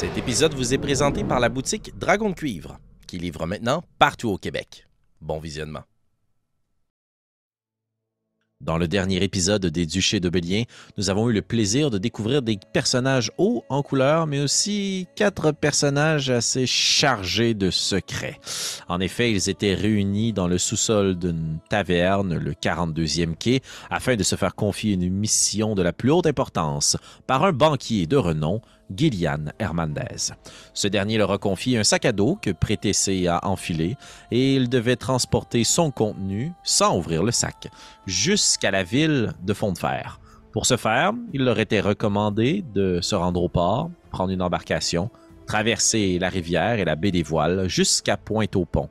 Cet épisode vous est présenté par la boutique Dragon de Cuivre, qui livre maintenant partout au Québec. Bon visionnement. Dans le dernier épisode des Duchés de Bélien, nous avons eu le plaisir de découvrir des personnages hauts en couleur, mais aussi quatre personnages assez chargés de secrets. En effet, ils étaient réunis dans le sous-sol d'une taverne, le 42e quai, afin de se faire confier une mission de la plus haute importance par un banquier de renom, Gillian Hernandez. Ce dernier leur a confié un sac à dos que Prétessé a enfilé et il devait transporter son contenu, sans ouvrir le sac, jusqu'à la ville de Fond-de-Fer. Pour ce faire, il leur était recommandé de se rendre au port, prendre une embarcation, traverser la rivière et la baie des Voiles jusqu'à Pointe-au-Pont.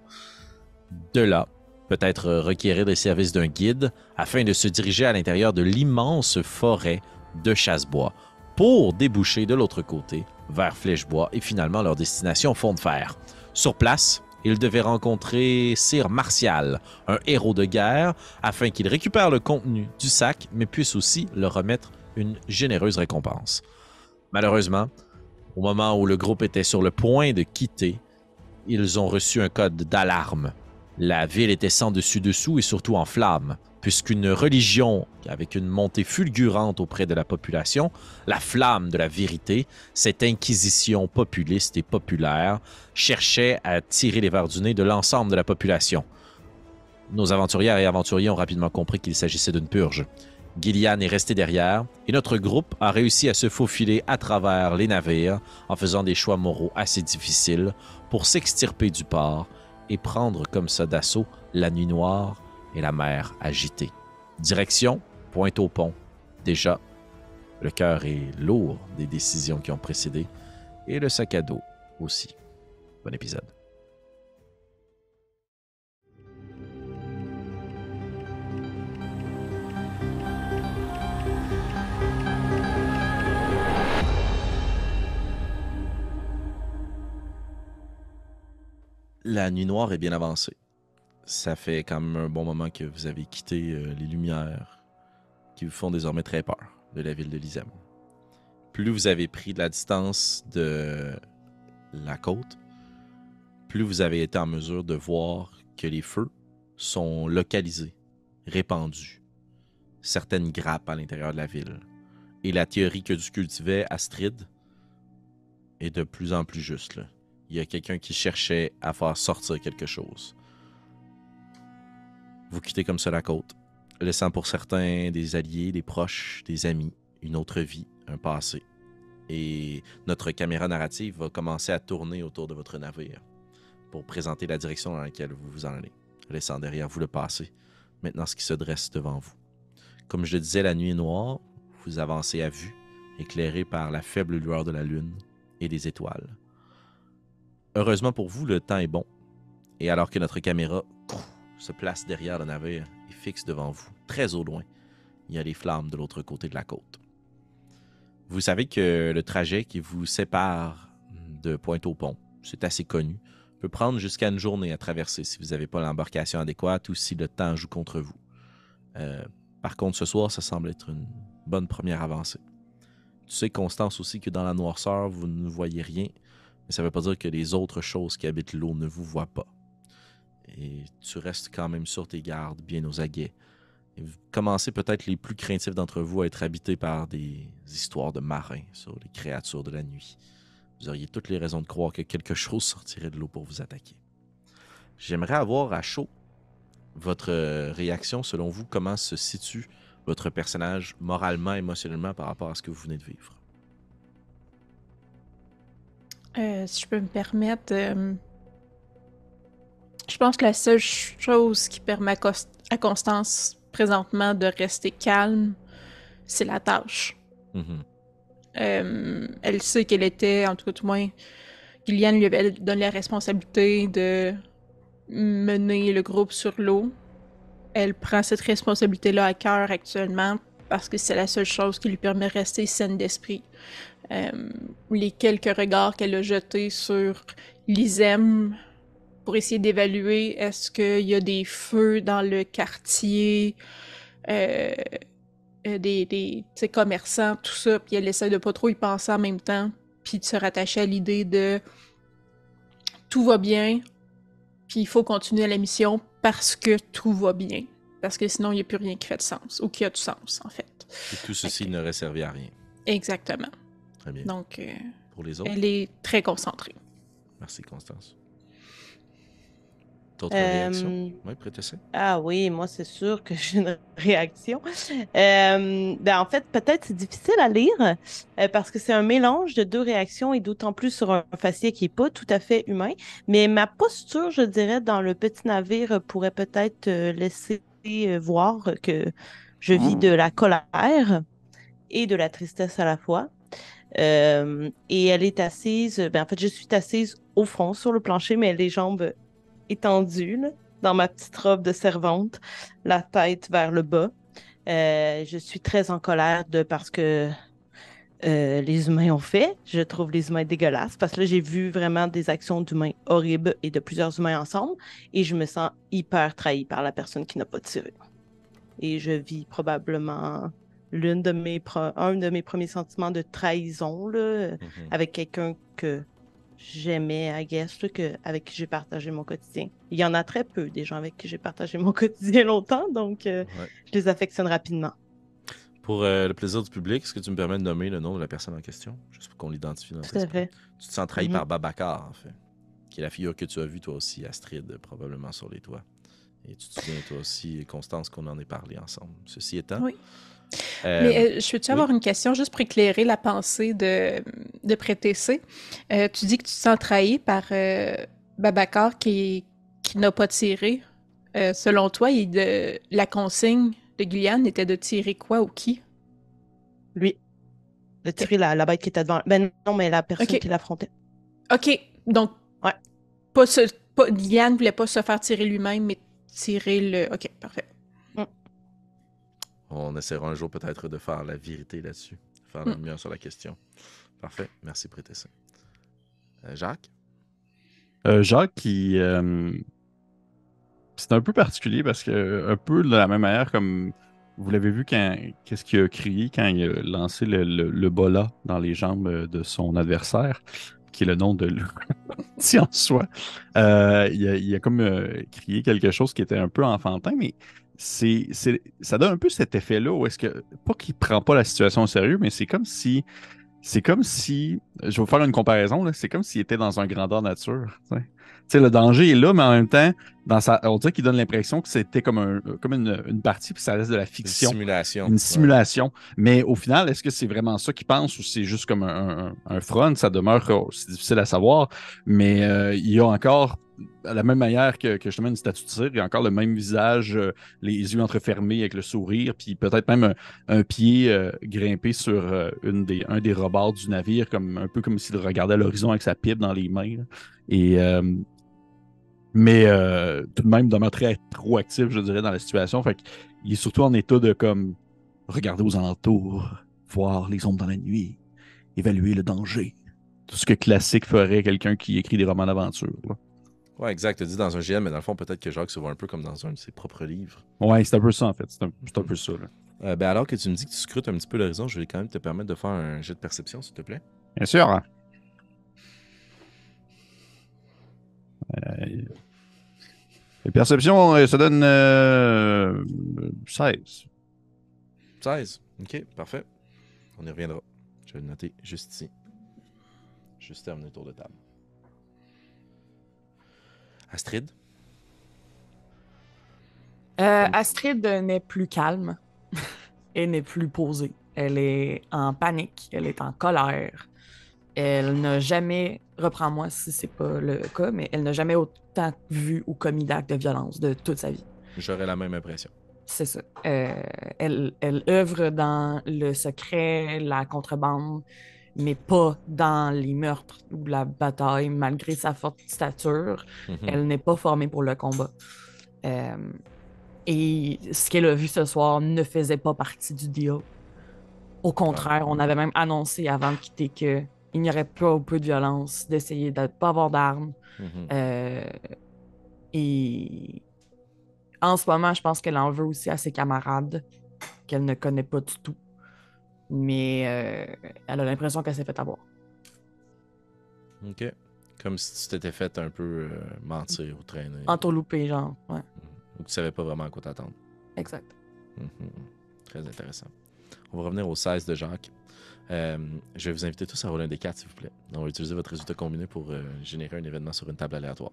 De là, peut-être requérir les services d'un guide afin de se diriger à l'intérieur de l'immense forêt de Chassebois pour déboucher de l'autre côté vers Flèchebois et finalement leur destination Fond de Fer. Sur place, ils devaient rencontrer Sir Martial, un héros de guerre, afin qu'il récupère le contenu du sac, mais puisse aussi leur remettre une généreuse récompense. Malheureusement, au moment où le groupe était sur le point de quitter, ils ont reçu un code d'alarme. La ville était sans dessus-dessous et surtout en flammes puisqu'une religion avec une montée fulgurante auprès de la population, la flamme de la vérité, cette inquisition populiste et populaire, cherchait à tirer les verres du nez de l'ensemble de la population. Nos aventurières et aventuriers ont rapidement compris qu'il s'agissait d'une purge. Gillian est resté derrière et notre groupe a réussi à se faufiler à travers les navires en faisant des choix moraux assez difficiles pour s'extirper du port et prendre comme ça d'assaut la nuit noire et la mer agitée. Direction, pointe au pont. Déjà, le cœur est lourd des décisions qui ont précédé et le sac à dos aussi. Bon épisode. La nuit noire est bien avancée ça fait quand même un bon moment que vous avez quitté euh, les lumières qui vous font désormais très peur de la ville de Lizem. Plus vous avez pris de la distance de la côte, plus vous avez été en mesure de voir que les feux sont localisés, répandus, certaines grappes à l'intérieur de la ville. Et la théorie que tu cultivais, Astrid, est de plus en plus juste. Il y a quelqu'un qui cherchait à faire sortir quelque chose. Vous quittez comme ça la côte, laissant pour certains des alliés, des proches, des amis, une autre vie, un passé. Et notre caméra narrative va commencer à tourner autour de votre navire pour présenter la direction dans laquelle vous vous en allez, laissant derrière vous le passé, maintenant ce qui se dresse devant vous. Comme je le disais, la nuit est noire, vous avancez à vue, éclairé par la faible lueur de la lune et des étoiles. Heureusement pour vous, le temps est bon, et alors que notre caméra se place derrière le navire et fixe devant vous, très au loin. Il y a les flammes de l'autre côté de la côte. Vous savez que le trajet qui vous sépare de Pointe-au-Pont, c'est assez connu, peut prendre jusqu'à une journée à traverser si vous n'avez pas l'embarcation adéquate ou si le temps joue contre vous. Euh, par contre, ce soir, ça semble être une bonne première avancée. Tu sais, Constance, aussi que dans la noirceur, vous ne voyez rien, mais ça ne veut pas dire que les autres choses qui habitent l'eau ne vous voient pas et tu restes quand même sur tes gardes, bien aux aguets. Et vous commencez peut-être les plus craintifs d'entre vous à être habités par des histoires de marins sur les créatures de la nuit. Vous auriez toutes les raisons de croire que quelque chose sortirait de l'eau pour vous attaquer. J'aimerais avoir à chaud votre réaction selon vous, comment se situe votre personnage moralement, émotionnellement par rapport à ce que vous venez de vivre? Euh, si je peux me permettre, euh, je pense que la seule chose qui permet à Constance présentement de rester calme, c'est la tâche. Mm-hmm. Euh, elle sait qu'elle était, en tout cas, tout moins, Gillian lui avait donné la responsabilité de mener le groupe sur l'eau. Elle prend cette responsabilité-là à cœur actuellement parce que c'est la seule chose qui lui permet de rester saine d'esprit. Euh, les quelques regards qu'elle a jetés sur Lisem pour essayer d'évaluer est-ce qu'il y a des feux dans le quartier, euh, euh, des, des commerçants, tout ça, puis elle essaie de pas trop y penser en même temps puis de se rattacher à l'idée de tout va bien, puis il faut continuer la mission parce que tout va bien. Parce que sinon, il n'y a plus rien qui fait de sens, ou qui a du sens, en fait. Et tout ceci n'aurait servi à rien. Exactement. Très bien. Donc, euh, Pour les autres, elle est très concentrée. merci Constance. D'autres Euh, réactions? Oui, prêtez Ah oui, moi, c'est sûr que j'ai une réaction. Euh, ben, en fait, peut-être c'est difficile à lire euh, parce que c'est un mélange de deux réactions et d'autant plus sur un faciès qui n'est pas tout à fait humain. Mais ma posture, je dirais, dans le petit navire pourrait peut-être euh, laisser euh, voir que je vis de la colère et de la tristesse à la fois. Euh, et elle est assise, ben, en fait, je suis assise au front sur le plancher, mais les jambes étendues, là, dans ma petite robe de servante, la tête vers le bas. Euh, je suis très en colère de parce que euh, les humains ont fait. Je trouve les humains dégueulasses parce que là, j'ai vu vraiment des actions d'humains horribles et de plusieurs humains ensemble et je me sens hyper trahi par la personne qui n'a pas tiré. Et je vis probablement l'une de mes un de mes premiers sentiments de trahison là, Mhm. avec quelqu'un que j'aimais, I guess, que, avec qui j'ai partagé mon quotidien. Il y en a très peu, des gens avec qui j'ai partagé mon quotidien longtemps, donc euh, Ouais. je les affectionne rapidement. Pour euh, le plaisir du public, est-ce que tu me permets de nommer le nom de la personne en question? Juste pour qu'on l'identifie dans Tout à fait. Tu te sens trahi par Babacar, en fait, qui est la figure que tu as vue toi aussi, Astrid, probablement sur les toits. Et tu te souviens toi aussi, Constance, qu'on en ait parlé ensemble. Ceci étant. Oui. Euh, Mais euh, je peux-tu oui. avoir une question juste pour éclairer la pensée de, de Prétécé? Euh, tu dis que tu te sens trahi par euh, Babacar qui, qui n'a pas tiré. Euh, selon toi, il de, la consigne de Guyane était de tirer quoi ou qui? Lui, de tirer la, la bête qui était devant. Ben non, mais la personne qui l'affrontait. OK, donc Ouais. pas se, pas, Guyane voulait pas se faire tirer lui-même, mais tirer le... OK, parfait. On essaiera un jour peut-être de faire la vérité là-dessus, faire la Mm. lumière sur la question. Parfait, merci Prétessin. Euh, Jacques? Euh, Jacques, qui. euh, c'est un peu particulier parce que, un peu de la même manière, comme vous l'avez vu, quand qu'est-ce qu'il a crié quand il a lancé le, le, le bola dans les jambes de son adversaire, qui est le nom de l'outil en soi. Euh, il, a, il a comme euh, crié quelque chose qui était un peu enfantin, mais c'est, c'est, ça donne un peu cet effet-là où est-ce que, pas qu'il prend pas la situation au sérieux, mais c'est comme si c'est comme si, je vais vous faire une comparaison, là, c'est comme s'il était dans un grandeur nature. tu sais. Tu sais, le danger est là, mais en même temps, dans sa, on dirait qu'il donne l'impression que c'était comme, un, comme une, une partie, puis ça reste de la Une fiction, simulation. une Ouais. simulation. Mais au final, est-ce que c'est vraiment ça qu'il pense ou c'est juste comme un, un, un front? Ça demeure, c'est difficile à savoir, mais euh, il y a encore, à la même manière que, que justement une statue de cire, il y a encore le même visage, euh, les yeux entrefermés avec le sourire, puis peut-être même un, pied euh, grimpé sur euh, une des, un des rebords du navire, comme, un peu comme s'il regardait l'horizon avec sa pipe dans les mains. Et, mais tout de même demeure très trop je dirais, dans la situation. Fait qu'il est surtout en état de comme regarder aux alentours, voir les ombres dans la nuit, évaluer le danger. Tout ce que classique ferait quelqu'un qui écrit des romans d'aventure. Ouais, exact. Tu dis dans un GM, mais dans le fond, peut-être que Jacques se voit un peu comme dans un de ses propres livres. Ouais, c'est un peu ça en fait. C'est un, un peu ça. là. Euh, ben, alors que tu me dis que tu scrutes un petit peu l'horizon, je vais quand même te permettre de faire un jet de perception, s'il te plaît. Bien sûr. Euh, les perceptions, euh, ça donne euh, 16. 16. Ok, parfait. On y reviendra. Je vais le noter juste ici. Juste terminer le tour de table. Astrid? Euh, Astrid n'est plus calme et n'est plus posée. Elle est en panique, elle est en colère. Elle n'a jamais, reprends-moi si c'est pas le cas, mais elle n'a jamais autant vu ou commis d'actes de violence de toute sa vie. J'aurais la même impression. C'est ça. Euh, elle, elle œuvre dans le secret, la contrebande, mais pas dans les meurtres ou la bataille, malgré sa forte stature. Mhm. Elle n'est pas formée pour le combat. Euh, et ce qu'elle a vu ce soir ne faisait pas partie du deal. Au contraire, on avait même annoncé avant de quitter que il n'y aurait pas ou peu de violence, d'essayer de ne pas avoir d'armes. Mhm. Euh, et en ce moment, je pense qu'elle en veut aussi à ses camarades, qu'elle ne connaît pas du tout. Mais euh, elle a l'impression qu'elle s'est fait avoir. Ok. Comme si tu t'étais fait un peu euh, mentir ou traîner. Entourloupé, genre. Ouais, Ou tu savais pas vraiment à quoi t'attendre. exact. Mhm. Très intéressant. On va revenir au 16 de Jacques. Euh, je vais vous inviter tous à rouler un des 4, s'il vous plaît. On va utiliser votre résultat combiné pour euh, générer un événement sur une table aléatoire.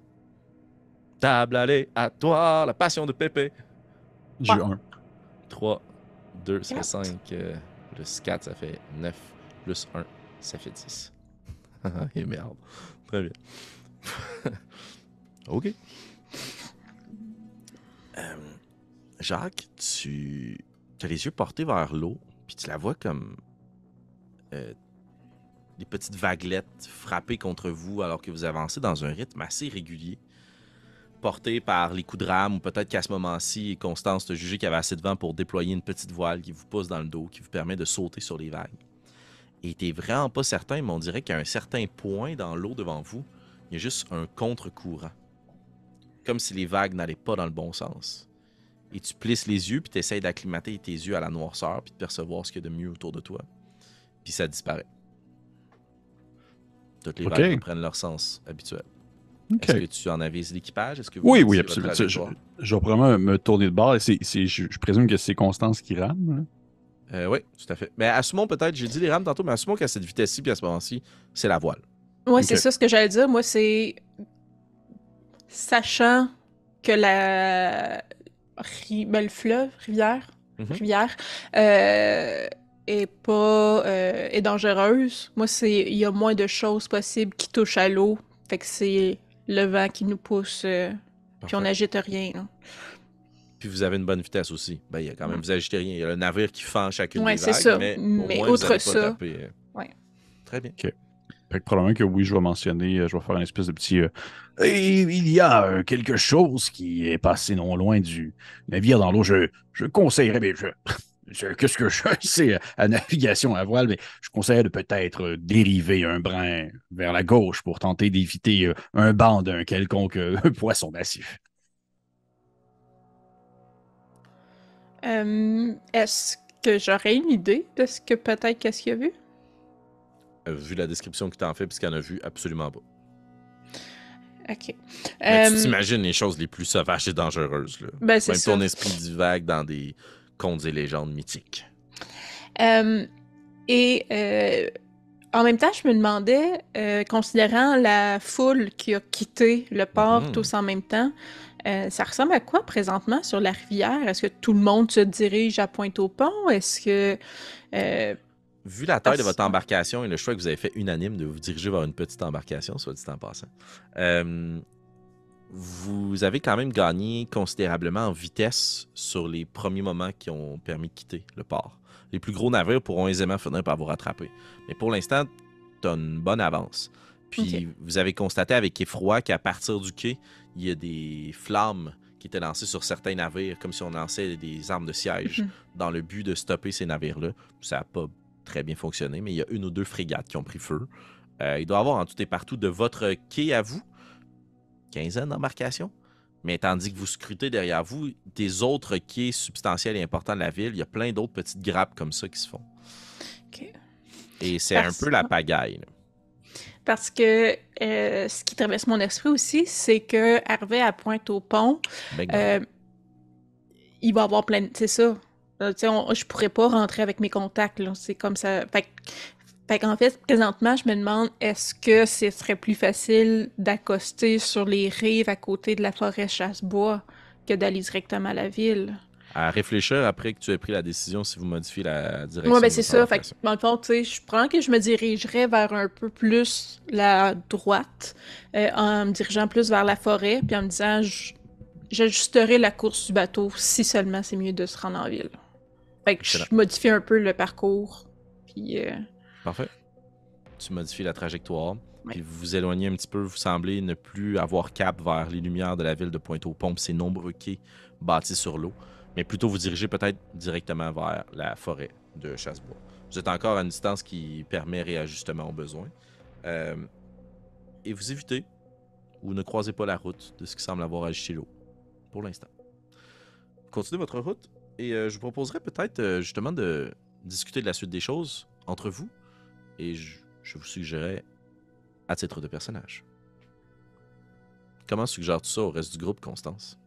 Table aléatoire, la passion de Pépé. J'ai eu un. 3, 2, ça fait Quatre. 5. Plus 4, ça fait 9. Plus 1, ça fait 10. Et merde. Très bien. OK. Euh, Jacques, tu as les yeux portés vers l'eau, puis tu la vois comme euh, des petites vaguelettes frappées contre vous alors que vous avancez dans un rythme assez régulier, porté par les coups de rame, ou peut-être qu'à ce moment-ci, Constance t'a jugé qu'il y avait assez de vent pour déployer une petite voile qui vous pousse dans le dos, qui vous permet de sauter sur les vagues. Et t'es vraiment pas certain, mais on dirait qu'à un certain point dans l'eau devant vous, il y a juste un contre-courant. Comme si les vagues n'allaient pas dans le bon sens. Et tu plisses les yeux, puis tu essaies d'acclimater tes yeux à la noirceur, puis de percevoir ce qu'il y a de mieux autour de toi. Puis ça disparaît. Toutes les vagues reprennent leur sens habituel. Ok. Est-ce que tu en avises l'équipage? Est-ce que vous Oui, oui, absolument. Je, vais probablement me tourner de bord. et c'est- c'est- je, je présume que c'est Constance qui rame. là. Euh, oui, tout à fait. Mais assumons peut-être, j'ai dit les rames tantôt, mais assumons qu'à cette vitesse-ci, puis à ce moment-ci, c'est la voile. Ouais, Ok. c'est ça ce que j'allais dire. Moi, c'est. Sachant que la. ri- ben, le fleuve, rivière, Mhm. rivière, euh, est pas. euh, est dangereuse. Moi, c'est. Il y a moins de choses possibles qui touchent à l'eau. Fait que c'est le vent qui nous pousse. euh, puis on n'agite rien. là. Puis vous avez une bonne vitesse aussi. Ben, il y a quand même, vous agitez rien. Il y a le navire qui fend chacune Ouais, des c'est vagues, ça. mais, au Mais moins, ça- taper, euh. Ouais. Très bien. Fait que probablement que oui, je vais mentionner, euh, je vais faire une espèce de petit. euh, Et il y a euh, quelque chose qui est passé non loin du navire dans l'eau. Je, je conseillerais, mais je. Qu'est-ce que je sais euh, à navigation à voile, mais je conseillerais de peut-être euh, dériver un brin vers la gauche pour tenter d'éviter euh, un banc d'un quelconque poisson massif. Euh, Est-ce que j'aurais une idée de ce que peut-être qu'est-ce qu'il y a vu? Vu la description que tu en fais, puis ce qu'il en a vu, absolument pas. Ok. Mais Euh, tu t'imagines les choses les plus sauvages et dangereuses. Là. ben, c'est Même ça. ton esprit divague dans des contes et légendes mythiques. Euh, et euh, en même temps, je me demandais, euh, considérant la foule qui a quitté le port Mhm. tous en même temps, euh, ça ressemble à quoi présentement sur la rivière? Est-ce que tout le monde se dirige à Pointe-au-Pont? Est-ce que... euh, Vu la taille de votre embarcation et le choix que vous avez fait unanime de vous diriger vers une petite embarcation, soit dit en passant, euh, vous avez quand même gagné considérablement en vitesse sur les premiers moments qui ont permis de quitter le port. Les plus gros navires pourront aisément finir par vous rattraper. Mais pour l'instant, tu as une bonne avance. Puis vous avez constaté avec effroi qu'à partir du quai, il y a des flammes qui étaient lancées sur certains navires, comme si on lançait des armes de siège Mhm. dans le but de stopper ces navires-là. Ça n'a pas très bien fonctionné, mais il y a une ou deux frégates qui ont pris feu. Euh, il doit y avoir en tout et partout de votre quai à vous, quinzaine d'embarcations. Mais tandis que vous scrutez derrière vous des autres quais substantiels et importants de la ville, il y a plein d'autres petites grappes comme ça qui se font. Et c'est un peu la pagaille. là. Parce que euh, ce qui traverse mon esprit aussi, c'est que arrivé à Pointe-au-Pont, Ben, Euh, il va y avoir plein de... C'est ça. Euh, on- je pourrais pas rentrer avec mes contacts. C'est comme ça. Fait, que- fait qu'en fait, présentement, je me demande, est-ce que ce serait plus facile d'accoster sur les rives à côté de la forêt chasse-bois que d'aller directement à la ville? à réfléchir après que tu aies pris la décision si vous modifiez la direction. Oui, ben c'est ça. Fait que, dans le fond, tu sais, je prends que je me dirigerais vers un peu plus la droite, euh, en me dirigeant plus vers la forêt, puis en me disant, j'ajusterai la course du bateau si seulement c'est mieux de se rendre en ville. Fait que je modifie un peu le parcours, puis... euh, Parfait. Tu modifies la trajectoire. Ouais. Puis vous vous éloignez un petit peu. Vous semblez ne plus avoir cap vers les lumières de la ville de Pointe-au-Pont, puis ces nombreux quais bâtis sur l'eau. Mais plutôt vous dirigez peut-être directement vers la forêt de Chassebois. Vous êtes encore à une distance qui permet réajustement au besoin. Euh, et vous évitez ou ne croisez pas la route de ce qui semble avoir agité l'eau. Pour l'instant. Continuez votre route et euh, je vous proposerais peut-être euh, justement de discuter de la suite des choses entre vous. Et je, vous suggérais à titre de personnage. Comment suggères-tu ça au reste du groupe, Constance?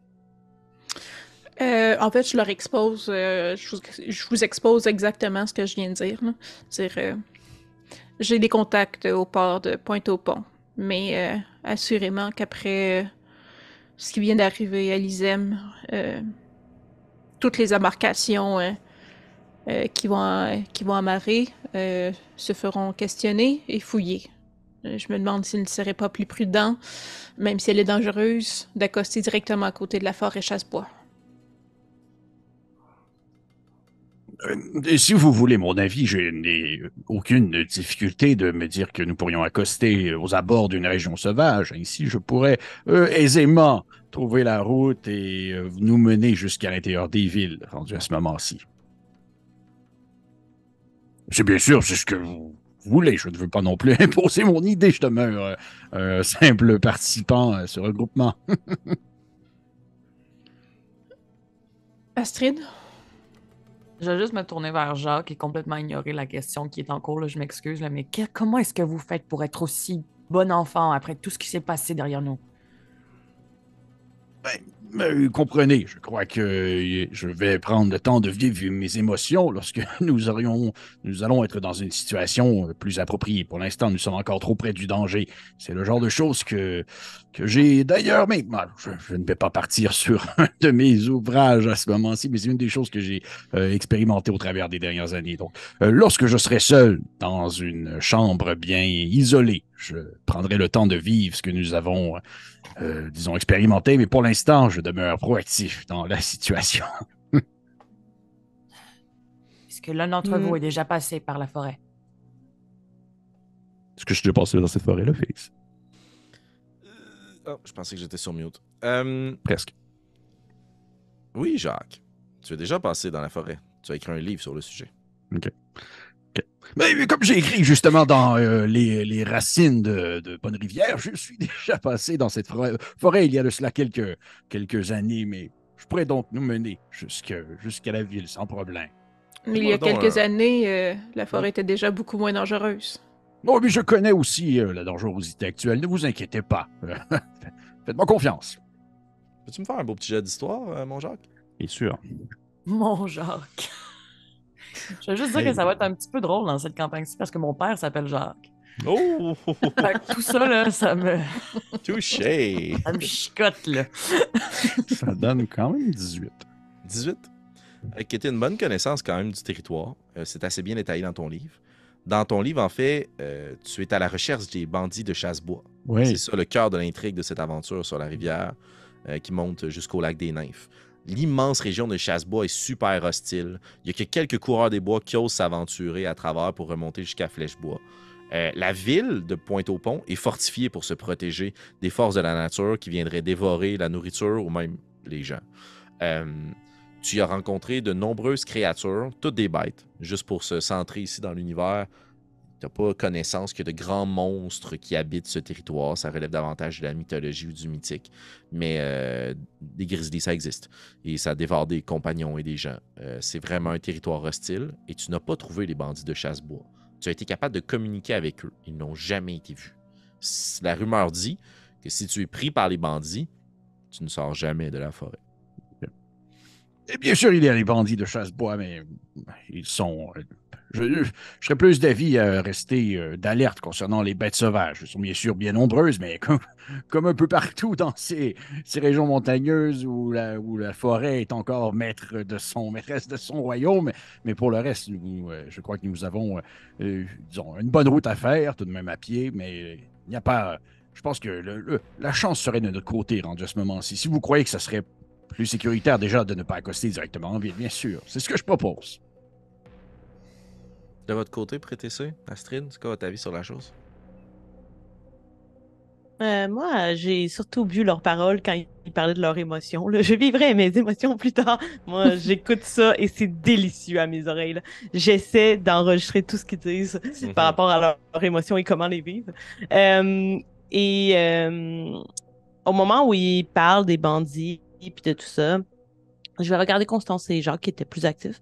Euh, en fait, je leur expose, euh, je, vous, expose exactement ce que je viens de dire. C'est-à-dire, euh, j'ai des contacts au port de Pointe-au-Pont, mais euh, assurément qu'après ce qui vient d'arriver à l'ISEM, toutes les embarcations euh, qui, vont, qui vont amarrer euh, se feront questionner et fouiller. Euh, Je me demande s'il ne serait pas plus prudent, même si elle est dangereuse, d'accoster directement à côté de la forêt Chasse-Bois. Si vous voulez mon avis, je n'ai aucune difficulté de me dire que nous pourrions accoster aux abords d'une région sauvage. Ainsi, je pourrais aisément trouver la route et nous mener jusqu'à l'intérieur des villes, rendu à ce moment-ci. C'est bien sûr, c'est ce que vous voulez. Je ne veux pas non plus imposer mon idée. Je demeure euh, un simple participant à ce regroupement. Astrid? Je vais juste me tourner vers Jacques et complètement ignorer la question qui est en cours. là. Je m'excuse, là, mais que- comment est-ce que vous faites pour être aussi bon enfant après tout ce qui s'est passé derrière nous? Euh, comprenez, je crois que euh, je vais prendre le temps de vivre mes émotions lorsque nous aurions, nous allons être dans une situation euh, plus appropriée. Pour l'instant, nous sommes encore trop près du danger. C'est le genre de choses que, que j'ai d'ailleurs, mais bon, je, je ne vais pas partir sur un de mes ouvrages à ce moment-ci, mais c'est une des choses que j'ai euh, expérimentées au travers des dernières années. Donc, lorsque je serai seul dans une chambre bien isolée, je prendrai le temps de vivre ce que nous avons euh, euh, disons, expérimenté, mais pour l'instant, je demeure proactif dans la situation. Est-ce que l'un d'entre vous est déjà passé par la forêt? Est-ce que je suis passé dans cette forêt-là, Félix? Oh, je pensais que j'étais sur mute. Euh, Presque. oui, Jacques. Tu es déjà passé dans la forêt. Tu as écrit un livre sur le sujet. Mais, mais comme j'ai écrit justement dans euh, les, les racines de, de Bonne Rivière, je suis déjà passé dans cette forêt, forêt il y a de cela quelques, quelques années, mais je pourrais donc nous mener jusque- jusqu'à la ville sans problème. Mais il y a quelques un- années, euh, la forêt était déjà beaucoup moins dangereuse. Bon, mais je connais aussi euh, la dangerosité actuelle, ne vous inquiétez pas. Faites-moi confiance. Peux-tu me faire un beau petit jet d'histoire, euh, mon Jacques? Bien sûr. Mon Jacques. Je veux juste dire que ça va être un petit peu drôle dans cette campagne-ci parce que mon père s'appelle Jacques. Oh! Tout ça, là, ça me, Touché! ça me chicote, là. Ça donne quand même 18. 18. Euh, qui était une bonne connaissance quand même du territoire. Euh, c'est assez bien détaillé dans ton livre. Dans ton livre, en fait, euh, tu es à la recherche des bandits de chasse-bois. C'est Oui. ça le cœur de l'intrigue de cette aventure sur la rivière euh, qui monte jusqu'au lac des Nymphes. L'immense région de Chasse-Bois est super hostile. Il n'y a que quelques coureurs des bois qui osent s'aventurer à travers pour remonter jusqu'à Flèche-Bois. Euh, la ville de Pointe-au-Pont est fortifiée pour se protéger des forces de la nature qui viendraient dévorer la nourriture ou même les gens. Euh, tu y as rencontré de nombreuses créatures, toutes des bêtes, juste pour se centrer ici dans l'univers. N'as pas connaissance que de grands monstres qui habitent ce territoire. Ça relève davantage de la mythologie ou du mythique. Mais euh, des grizzlies, ça existe. Et ça dévore des compagnons et des gens. Euh, c'est vraiment un territoire hostile et tu n'as pas trouvé les bandits de chasse-bois. Tu as été capable de communiquer avec eux. Ils n'ont jamais été vus. La rumeur dit que si tu es pris par les bandits, tu ne sors jamais de la forêt. Et bien sûr, il y a les bandits de chasse-bois, mais ils sont. Euh, Je, serais plus d'avis à rester euh, d'alerte concernant les bêtes sauvages. Elles sont bien sûr bien nombreuses, mais comme, un peu partout dans ces, régions montagneuses où la, forêt est encore maître de son, maîtresse de son royaume. Mais pour le reste, euh, je crois que nous avons, euh, euh, disons, une bonne route à faire, tout de même à pied, mais euh, il n'y a pas. Je pense que la chance serait de notre côté rendu à ce moment-ci. Si vous croyez que ça serait plus sécuritaire déjà de ne pas accoster directement en ville, bien sûr. C'est ce que je propose. De votre côté, Prétessé, Astrid, c'est quoi votre avis sur la chose? Euh, moi, j'ai surtout vu leurs paroles quand ils parlaient de leurs émotions. là. Je vivrai mes émotions plus tard. Moi, j'écoute ça et c'est délicieux à mes oreilles. J'essaie d'enregistrer tout ce qu'ils disent Mhm. par rapport à leurs leurs émotions et comment les vivre. Euh, et euh, au moment où ils parlent des bandits et de tout ça, je vais regarder Constance et Jacques qui étaient plus actifs.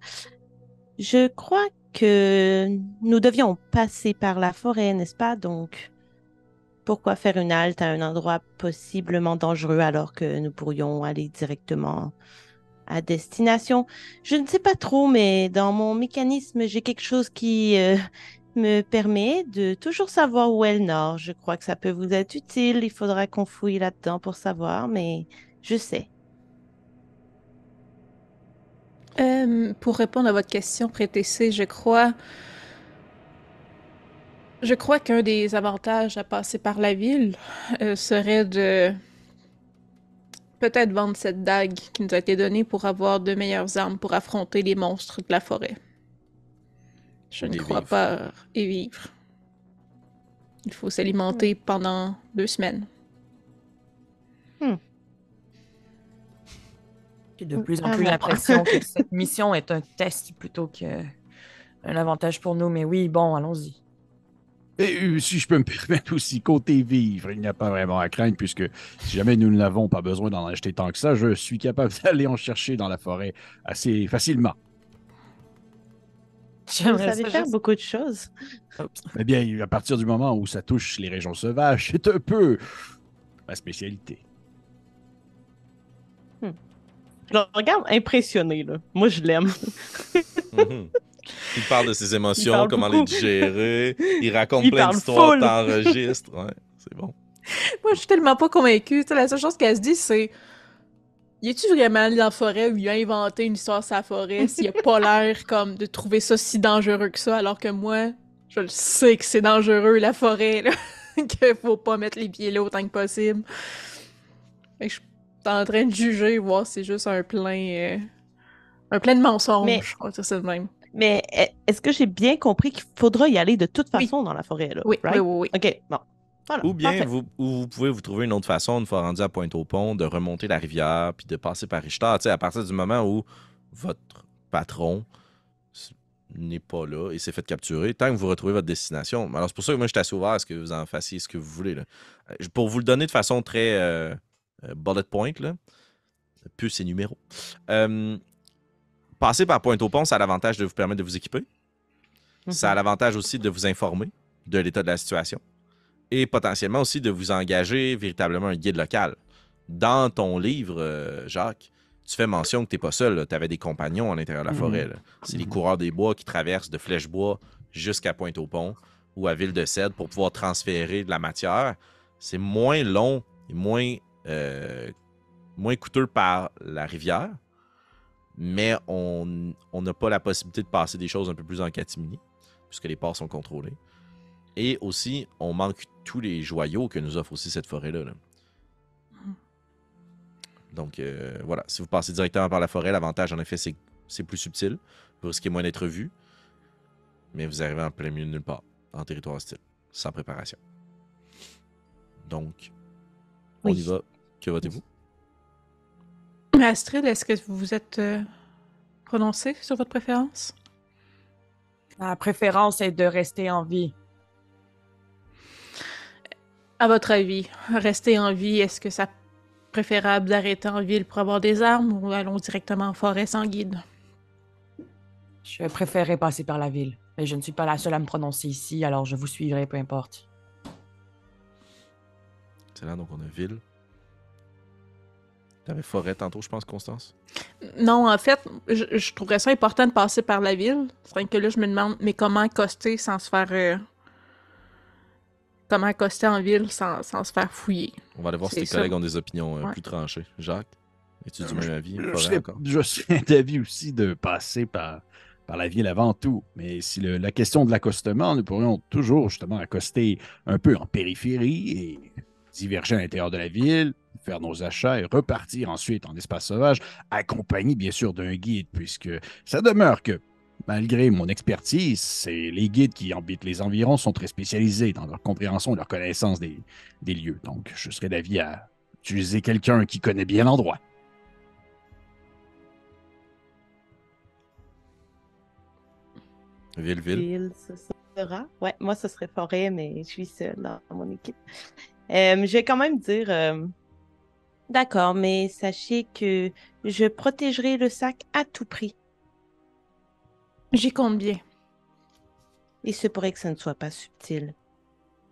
Je crois que nous devions passer par la forêt, n'est-ce pas? Donc, pourquoi faire une halte à un endroit possiblement dangereux alors que nous pourrions aller directement à destination? Je ne sais pas trop, mais dans mon mécanisme, j'ai quelque chose qui euh, me permet de toujours savoir où est le nord. Je crois que ça peut vous être utile. Il faudra qu'on fouille là-dedans pour savoir, mais je sais. Euh, pour répondre à votre question, Prétécé, je crois. Je crois qu'un des avantages à passer par la ville euh, serait de peut-être vendre cette dague qui nous a été donnée pour avoir de meilleures armes pour affronter les monstres de la forêt. Je ne Et crois vivre. pas et vivre. Il faut s'alimenter pendant deux semaines. J'ai de plus en à plus l'impression que cette mission est un test plutôt qu'un avantage pour nous. Mais oui, bon, allons-y. Et euh, si je peux me permettre aussi, côté vivre, il n'y a pas vraiment à craindre puisque si jamais nous n'avons pas besoin d'en acheter tant que ça, je suis capable d'aller en chercher dans la forêt assez facilement. J'aimerais faire juste- beaucoup de choses. Oups. Eh bien, à partir du moment où ça touche les régions sauvages, c'est un peu ma spécialité. Je le regarde impressionné, là. Moi, je l'aime. Mhm. Il parle de ses émotions, comment beaucoup. les digérer. Il raconte Il plein d'histoires, t'enregistres. Ouais, c'est bon. Moi, je suis tellement pas convaincue. Tu sais, la seule chose qu'elle se dit, c'est. Y est-tu vraiment allé dans la forêt où il a inventé une histoire sur la forêt s'il a pas l'air comme de trouver ça si dangereux que ça, alors que moi, je le sais que c'est dangereux la forêt, là. qu'il faut pas mettre les pieds là autant que possible. Je en train de juger, voir si c'est juste un plein. euh, un plein de mensonges. Mais- dire ça même. Mais e- est-ce que j'ai bien compris qu'il faudra y aller de toute Oui. façon dans la forêt, là? Oui, right? oui, oui, oui. OK, bon. Voilà, Ou bien vous, ou vous pouvez vous trouver une autre façon, une fois rendu à Pointe-au-Pont, de remonter la rivière puis de passer par sais, à partir du moment où votre patron n'est pas là et s'est fait capturer, tant que vous retrouvez votre destination. Alors, c'est pour ça que moi, je suis assez ouvert à ce que vous en fassiez ce que vous voulez. là. Euh, Pour vous le donner de façon très euh, euh, bullet point, là, puce et numéro. Euh, passer par Pointe-au-Pont, ça a l'avantage de vous permettre de vous équiper. Ça a l'avantage aussi de vous informer de l'état de la situation et potentiellement aussi de vous engager véritablement un guide local. Dans ton livre, euh, Jacques, tu fais mention que tu n'es pas seul. Tu avais des compagnons à l'intérieur de la Mhm. forêt. C'est les Mhm. coureurs des bois qui traversent de Flèche-Bois jusqu'à Pointe-au-Pont ou à Ville-de-Cèdre pour pouvoir transférer de la matière. C'est moins long et moins, euh, moins coûteux par la rivière, mais on n'a pas la possibilité de passer des choses un peu plus en catimini, puisque les ports sont contrôlés. Et aussi, on manque tous les joyaux que nous offre aussi cette forêt-là. là. Donc euh, voilà, si vous passez directement par la forêt, l'avantage en effet, c'est que c'est plus subtil. Vous risquez moins d'être vu. Mais vous arrivez en plein milieu de nulle part, en territoire hostile, sans préparation. Donc, on Oui. y va. Que votez-vous? Astrid, est-ce que vous vous êtes euh, prononcé sur votre préférence? Ma préférence est de rester en vie. À votre avis, rester en vie, est-ce que ça préférable d'arrêter en ville pour avoir des armes ou allons directement en forêt sans guide? Je préférerais passer par la ville. Mais je ne suis pas la seule à me prononcer ici, alors je vous suivrai, peu importe. Excellent, donc on a ville. T'avais forêt tantôt, je pense, Constance? Non, en fait, je, je trouverais ça important de passer par la ville. C'est vrai que là, je me demande, mais comment accoster sans se faire... euh, Comment accoster en ville sans, sans se faire fouiller? On va aller voir si tes ça. collègues ont des opinions euh, Ouais. plus tranchées. Jacques, es-tu du Euh, même avis? Je, encore? je suis d'avis aussi de passer par, par la ville avant tout. Mais si le- la question de l'accostement, nous pourrions toujours justement accoster un peu en périphérie et diverger à l'intérieur de la ville, faire nos achats et repartir ensuite en espace sauvage, accompagné bien sûr d'un guide, puisque ça demeure que, malgré mon expertise, c'est les guides qui habitent les environs sont très spécialisés dans leur compréhension et leur connaissance des, des lieux. Donc, je serais d'avis à utiliser quelqu'un qui connaît bien l'endroit. Ville, ville. Ville, ce sera. Ouais, moi, ce serait forêt, mais je suis seule dans mon équipe. Euh, je vais quand même dire. euh, D'accord, mais sachez que je protégerai le sac à tout prix. J'y compte bien. Il se pourrait que ça ne soit pas subtil.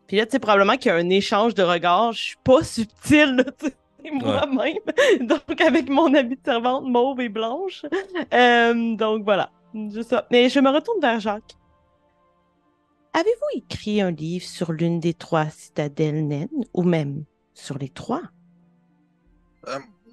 Puis là, tu sais, probablement qu'il y a un échange de regards. Je suis pas subtile, là, tu sais, moi-même. Donc, avec mon habit de servante mauve et blanche. Euh, donc, voilà. Juste ça. Mais je me retourne vers Jacques. Avez-vous écrit un livre sur l'une des trois citadelles naines, ou même sur les trois?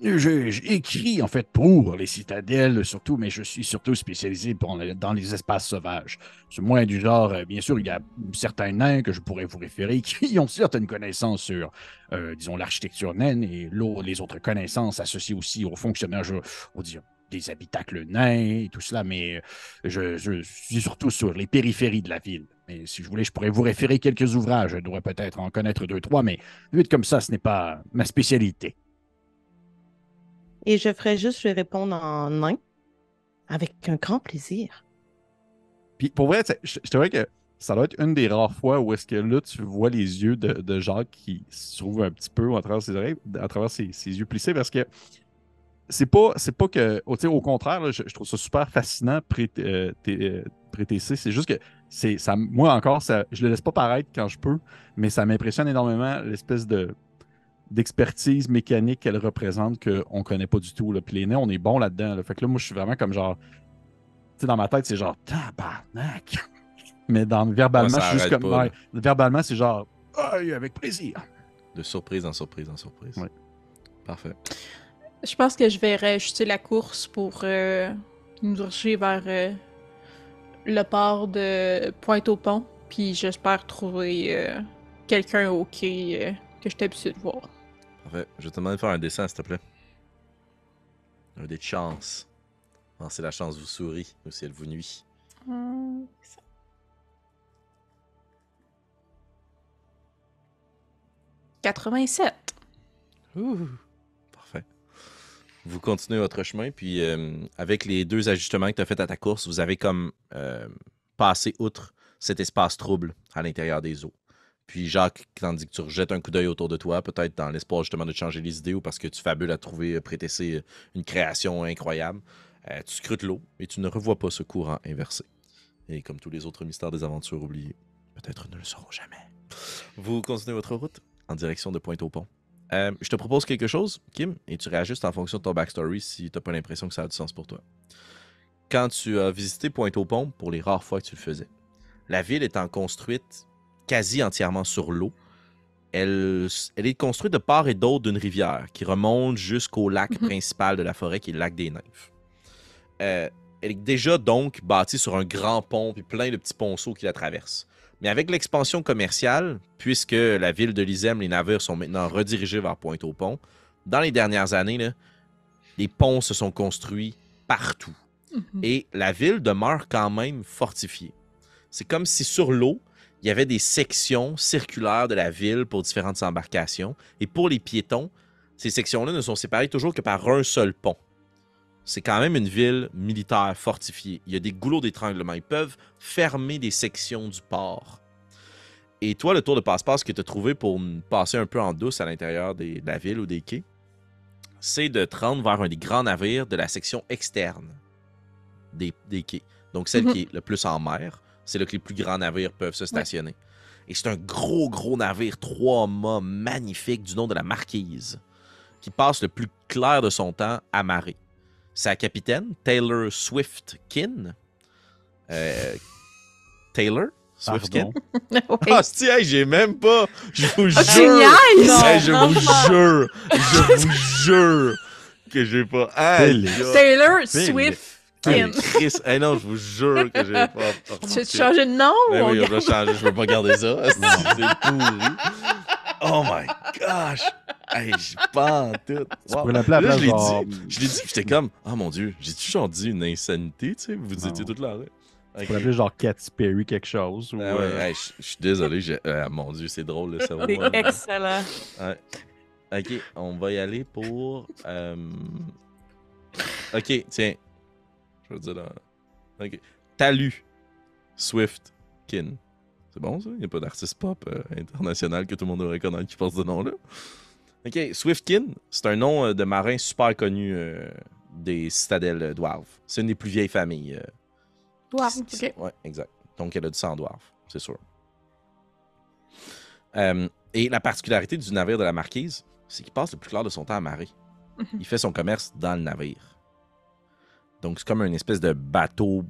J'ai j'ai écrit en fait pour les citadelles surtout, mais je suis surtout spécialisé dans les espaces sauvages. C'est moins du genre, euh, bien sûr, il y a certains nains que je pourrais vous référer qui ont certaines connaissances sur, euh, disons, l'architecture naine et les autres connaissances associées aussi au fonctionnement, je, on dire, des habitacles nains et tout cela, mais euh, je, suis surtout sur les périphéries de la ville. Mais si je voulais, je pourrais vous référer quelques ouvrages. Je devrais peut-être en connaître deux, trois, mais vite comme ça, ce n'est pas ma spécialité. Et je ferai juste lui répondre en nain, avec un grand plaisir. Puis pour vrai, c'est- je te dirais que ça doit être une des rares fois où est-ce que là, tu vois les yeux de, de Jacques qui s'ouvrent un petit peu à travers ses oreilles, à travers ses, ses yeux plissés, parce que c'est pas, pas que. Au, au contraire, là, je, trouve ça super fascinant, pré, euh, euh, pré-TC. C'est juste que ça, moi encore, ça, je le laisse pas paraître quand je peux, mais ça m'impressionne énormément l'espèce de d'expertise mécanique qu'elle représente qu'on connaît pas du tout. Là. Puis les nains, on est bon là-dedans. là. Fait que là, moi, je suis vraiment comme genre. Tu sais, dans ma tête, c'est genre tabarnak. Mais dans verbalement, Ouais, je suis juste comme. pas, ouais, verbalement, c'est genre. Aïe, avec plaisir. De surprise en surprise en surprise. Ouais. Parfait. Je pense que je vais réajuster la course pour euh, nous diriger vers euh, le port de Pointe-au-Pont. Puis j'espère trouver euh, quelqu'un au quai euh, que je suis habitué de voir. Parfait. Je vais te demander de faire un dessin, s'il te plaît. Un dé de chance. Non, si la chance vous sourit ou si elle vous nuit. Hum, 87. Parfait. Vous continuez votre chemin, puis euh, avec les deux ajustements que tu as fait à ta course, vous avez comme euh, passé outre cet espace trouble à l'intérieur des eaux. Puis Jacques, tandis que tu rejettes un coup d'œil autour de toi, peut-être dans l'espoir justement de changer les idées ou parce que tu fabules à trouver, euh, prétesser euh, une création incroyable, euh, tu scrutes l'eau et tu ne revois pas ce courant inversé. Et comme tous les autres mystères des aventures oubliées, peut-être ne le sauront jamais. Vous continuez votre route? En direction de Pointe-au-Pont. Euh, je te propose quelque chose, Kim, et tu réajustes en fonction de ton backstory si tu n'as pas l'impression que ça a du sens pour toi. Quand tu as visité Pointe-au-Pont, pour les rares fois que tu le faisais, la ville étant construite quasi entièrement sur l'eau, elle, elle est construite de part et d'autre d'une rivière qui remonte jusqu'au lac Mhm. principal de la forêt, qui est le lac des Nymphes. Euh, elle est déjà donc bâtie sur un grand pont puis plein de petits ponceaux qui la traversent. Mais avec l'expansion commerciale, puisque la ville de Lisem, les navires sont maintenant redirigés vers Pointe-au-Pont, dans les dernières années, là, les ponts se sont construits partout. Mhm. Et la ville demeure quand même fortifiée. C'est comme si sur l'eau, il y avait des sections circulaires de la ville pour différentes embarcations. Et pour les piétons, ces sections-là ne sont séparées toujours que par un seul pont. C'est quand même une ville militaire fortifiée. Il y a des goulots d'étranglement. Ils peuvent fermer des sections du port. Et toi, le tour de passe-passe que tu as trouvé pour passer un peu en douce à l'intérieur de la ville ou des quais, c'est de te rendre vers un des grands navires de la section externe des, des quais. Donc, celle Mhm. qui est le plus en mer, c'est là que les plus grands navires peuvent se stationner. Et c'est un gros, gros navire, trois mâts magnifique du nom de la Marquise, qui passe le plus clair de son temps amarré. Sa capitaine, Taylor Swiftkin. Euh, Taylor Swiftkin. Ah, si, hey, j'ai même pas. Je vous Ah, jure. Hey, je Non, vous non. jure. Je vous jure que j'ai pas. Hey. Taylor. Swift. Hey, Kim. Chris. Hey, non, je vous jure que j'ai pas. Tu veux changer de nom? Ben ou oui, on garde- doit changer. Je veux pas garder ça. C'est pourri. Oh my gosh. Hey, j'ai pas en tout. Tu Wow. pourrais l'appeler à la Là, place je l'ai genre- dit. Je l'ai dit, j'étais comme, oh mon dieu, j'ai-tu genre dit une insanité, tu sais? Vous Non. étiez toutes là. là. Tu Ok. pourrais l'appeler genre Katy Perry quelque chose. Ou, Ah ouais, euh, hey, je je suis désolé. j'ai- euh, mon dieu, c'est drôle le cerveau. C'est Ouais. excellent. Ok, on va y aller pour. euh, Ok, tiens. Je vais dire là. Ok. Talu. Swift. Kin. C'est bon ça? Il n'y a pas d'artiste pop euh, international que tout le monde devrait connaître qui porte ce nom-là. Ok, Swiftkin, c'est un nom euh, de marin super connu euh, des citadelles Dwarves. C'est une des plus vieilles familles. euh, qui- ok. Ouais, exact. Donc elle a du sang Dwarve, c'est sûr. Et la particularité du navire de la Marquise, c'est qu'il passe le plus clair de son temps à marée. Mhm. Il fait son commerce dans le navire. Donc, c'est comme une espèce de bateau,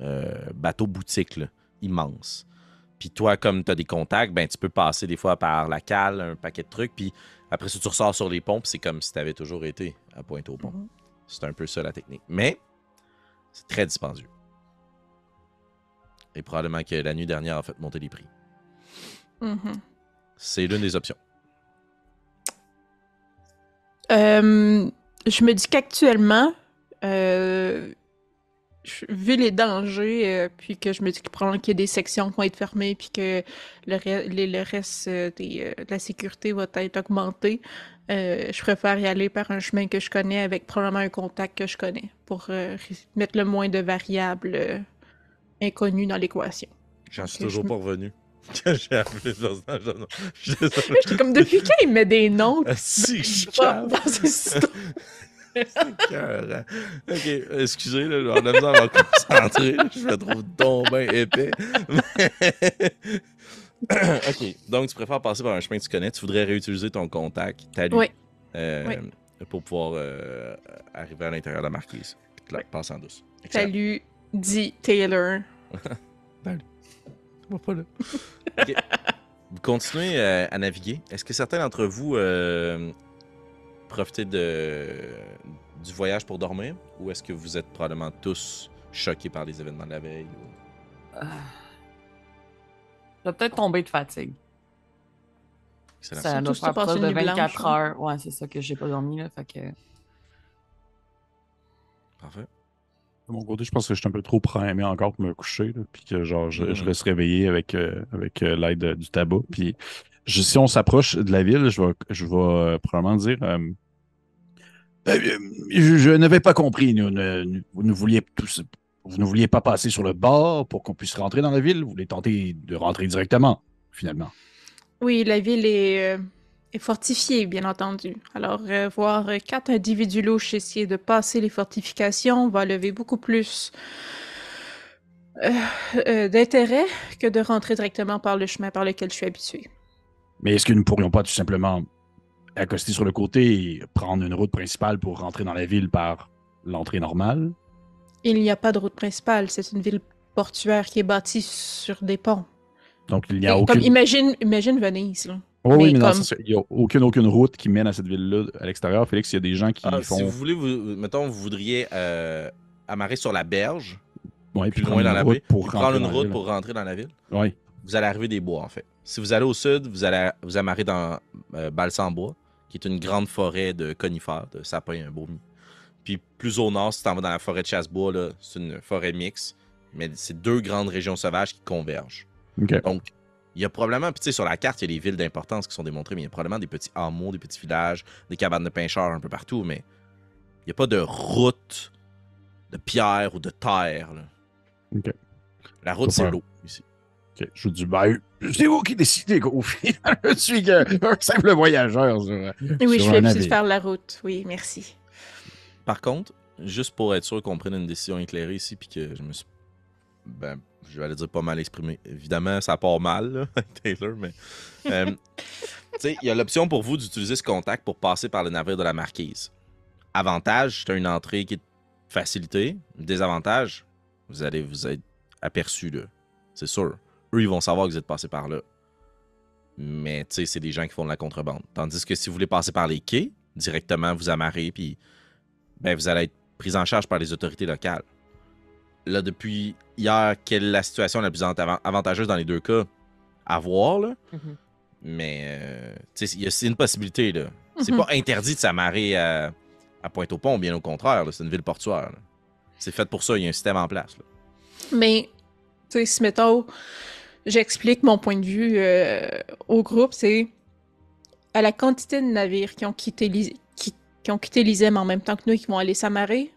euh, bateau boutique, là, immense. Puis toi, comme tu as des contacts, ben, tu peux passer des fois par la cale, un paquet de trucs, puis après ça, tu ressors sur les ponts, puis c'est comme si tu avais toujours été à Pointe-au-Pont. Mhm. C'est un peu ça la technique. Mais c'est très dispendieux. Et probablement que la nuit dernière a fait monter les prix. Mhm. C'est l'une des options. Euh, je me dis qu'actuellement, euh, vu les dangers, euh, puis que je me dis que probablement qu'il y a des sections qui vont être fermées, puis que le, re- les- le reste euh, des, euh, de la sécurité va être augmenté, je préfère y aller par un chemin que je connais avec probablement un contact que je connais pour mettre le moins de variables inconnues dans l'équation. J'en suis toujours je pas revenu. J'ai appelé désolé. J'étais comme, depuis quand il met des noms? Ah, si, je suis dans, Ok, excusez, là, j'ai la misère à me concentrer. là. Je fais trop de ben épais. ok, donc tu préfères passer par un chemin que tu connais. Tu voudrais réutiliser ton contact, ta lui, Oui. euh, pour pouvoir euh, arriver à l'intérieur de la marquise. La passer en douce. Excellent. Salut, dit Taylor. Va pas là. Ok. Vous continuez euh, à naviguer. Est-ce que certains d'entre vous profitez de, du voyage pour dormir? Ou est-ce que vous êtes probablement tous choqués par les événements de la veille? ou- Euh, Je vais peut-être tomber de fatigue. Excellent. Ça doit faire de nuit blanche, 24 hein. heures. Ouais, c'est ça que j'ai pas dormi, là. Fait que... Parfait. De mon côté, je pense que je suis un peu trop primé encore pour me coucher, là, puis que genre, je, je Mhm. reste réveillé avec, euh, avec euh, l'aide du tabac. Puis si on s'approche de la ville, je vais, je vais euh, probablement dire euh, Euh, je, n'avais pas compris. Nous, vous, ne vouliez vous ne vouliez pas passer sur le bord pour qu'on puisse rentrer dans la ville. Vous voulez tenter de rentrer directement, finalement. Oui, la ville est, fortifiée, bien entendu. Alors, voir quatre individus louches essayer de passer les fortifications va lever beaucoup plus d'intérêt que de rentrer directement par le chemin par lequel je suis habitué. Mais est-ce que nous ne pourrions pas tout simplement accoster sur le côté et prendre une route principale pour rentrer dans la ville par l'entrée normale? Il n'y a pas de route principale, c'est une ville portuaire qui est bâtie sur des ponts. Donc, il n'y Et a aucune... Comme imagine, imagine Venise, là. Oui, oui, mais comme- il n'y a aucune, aucune route qui mène à cette ville-là à l'extérieur. Félix, il y a des gens qui Ah, font... Si vous voulez, vous, mettons, vous voudriez euh, amarrer sur la berge, Ouais, plus puis loin prendre dans une la pour rentrer prendre une dans la route ville. pour rentrer dans la ville. Oui. Vous allez arriver des bois, en fait. Si vous allez au sud, vous allez vous amarrer dans euh, Balsambois, qui est une grande forêt de conifères, de sapins et un beau Puis plus au nord, si tu vas dans la forêt de Chassebois, c'est une forêt mixte, mais c'est deux grandes régions sauvages qui convergent. Donc, il y a probablement, puis tu sais, sur la carte, il y a des villes d'importance qui sont démontrées, mais il y a probablement des petits hameaux, des petits villages, des cabanes de pêcheurs un peu partout, mais il n'y a pas de route de pierre ou de terre. là. La route, c'est l'eau ici. OK. Je vous dis, ben, C'est vous qui décidez final, je suis un simple voyageur. sur- Et oui, sur je navire. de faire la route. Oui, merci. Par contre, juste pour être sûr qu'on prenne une décision éclairée ici, puis que je me suis. Ben, je vais aller dire pas mal exprimé. Évidemment, ça part mal, là, Taylor, mais. euh, tu sais, il y a l'option pour vous d'utiliser ce contact pour passer par le navire de la marquise. Avantage, c'est une entrée qui est facilitée. Désavantage, vous allez vous être aperçu, là. C'est sûr. Eux, ils vont savoir que vous êtes passé par là. Mais, tu sais, c'est des gens qui font de la contrebande. Tandis que si vous voulez passer par les quais, directement vous amarrer, puis ben, vous allez être pris en charge par les autorités locales. Là, depuis hier, quelle est la situation la plus ava- avantageuse dans les deux cas? À voir, là. Mhm. Mais, euh, tu sais, il y a- c'est une possibilité, là. C'est Mhm. pas interdit de s'amarrer à, à Pointe-au-Pont, bien au contraire, là. C'est une ville portuaire. C'est fait pour ça, il y a un système en place, là. Mais, tu sais, si mettons, j'explique mon point de vue euh, au groupe, c'est à la quantité de navires qui ont quitté l'Is- qui, ont quitté en même temps que nous et qui vont aller s'amarrer,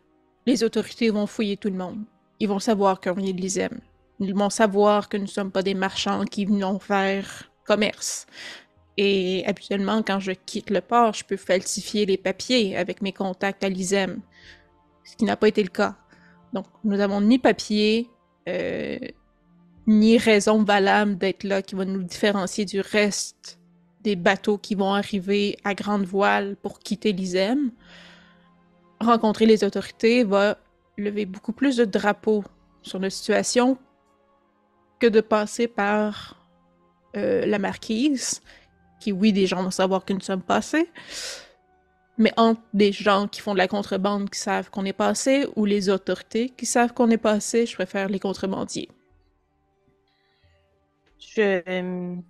les autorités vont fouiller tout le monde. Ils vont savoir qu'on vient de l'ISEM. Ils vont savoir que nous ne sommes pas des marchands qui venons faire commerce. Et habituellement, quand je quitte le port, je peux falsifier les papiers avec mes contacts à l'ISEM, ce qui n'a pas été le cas. Donc, nous avons ni papier, euh, ni raison valable d'être là qui va nous différencier du reste des bateaux qui vont arriver à grande voile pour quitter l'ISEM. Rencontrer les autorités va lever beaucoup plus de drapeaux sur notre situation que de passer par euh, la marquise, qui, oui, des gens vont savoir que nous sommes mais entre des gens qui font de la contrebande qui savent qu'on est passé ou les autorités qui savent qu'on est passé, je préfère les contrebandiers. Je ne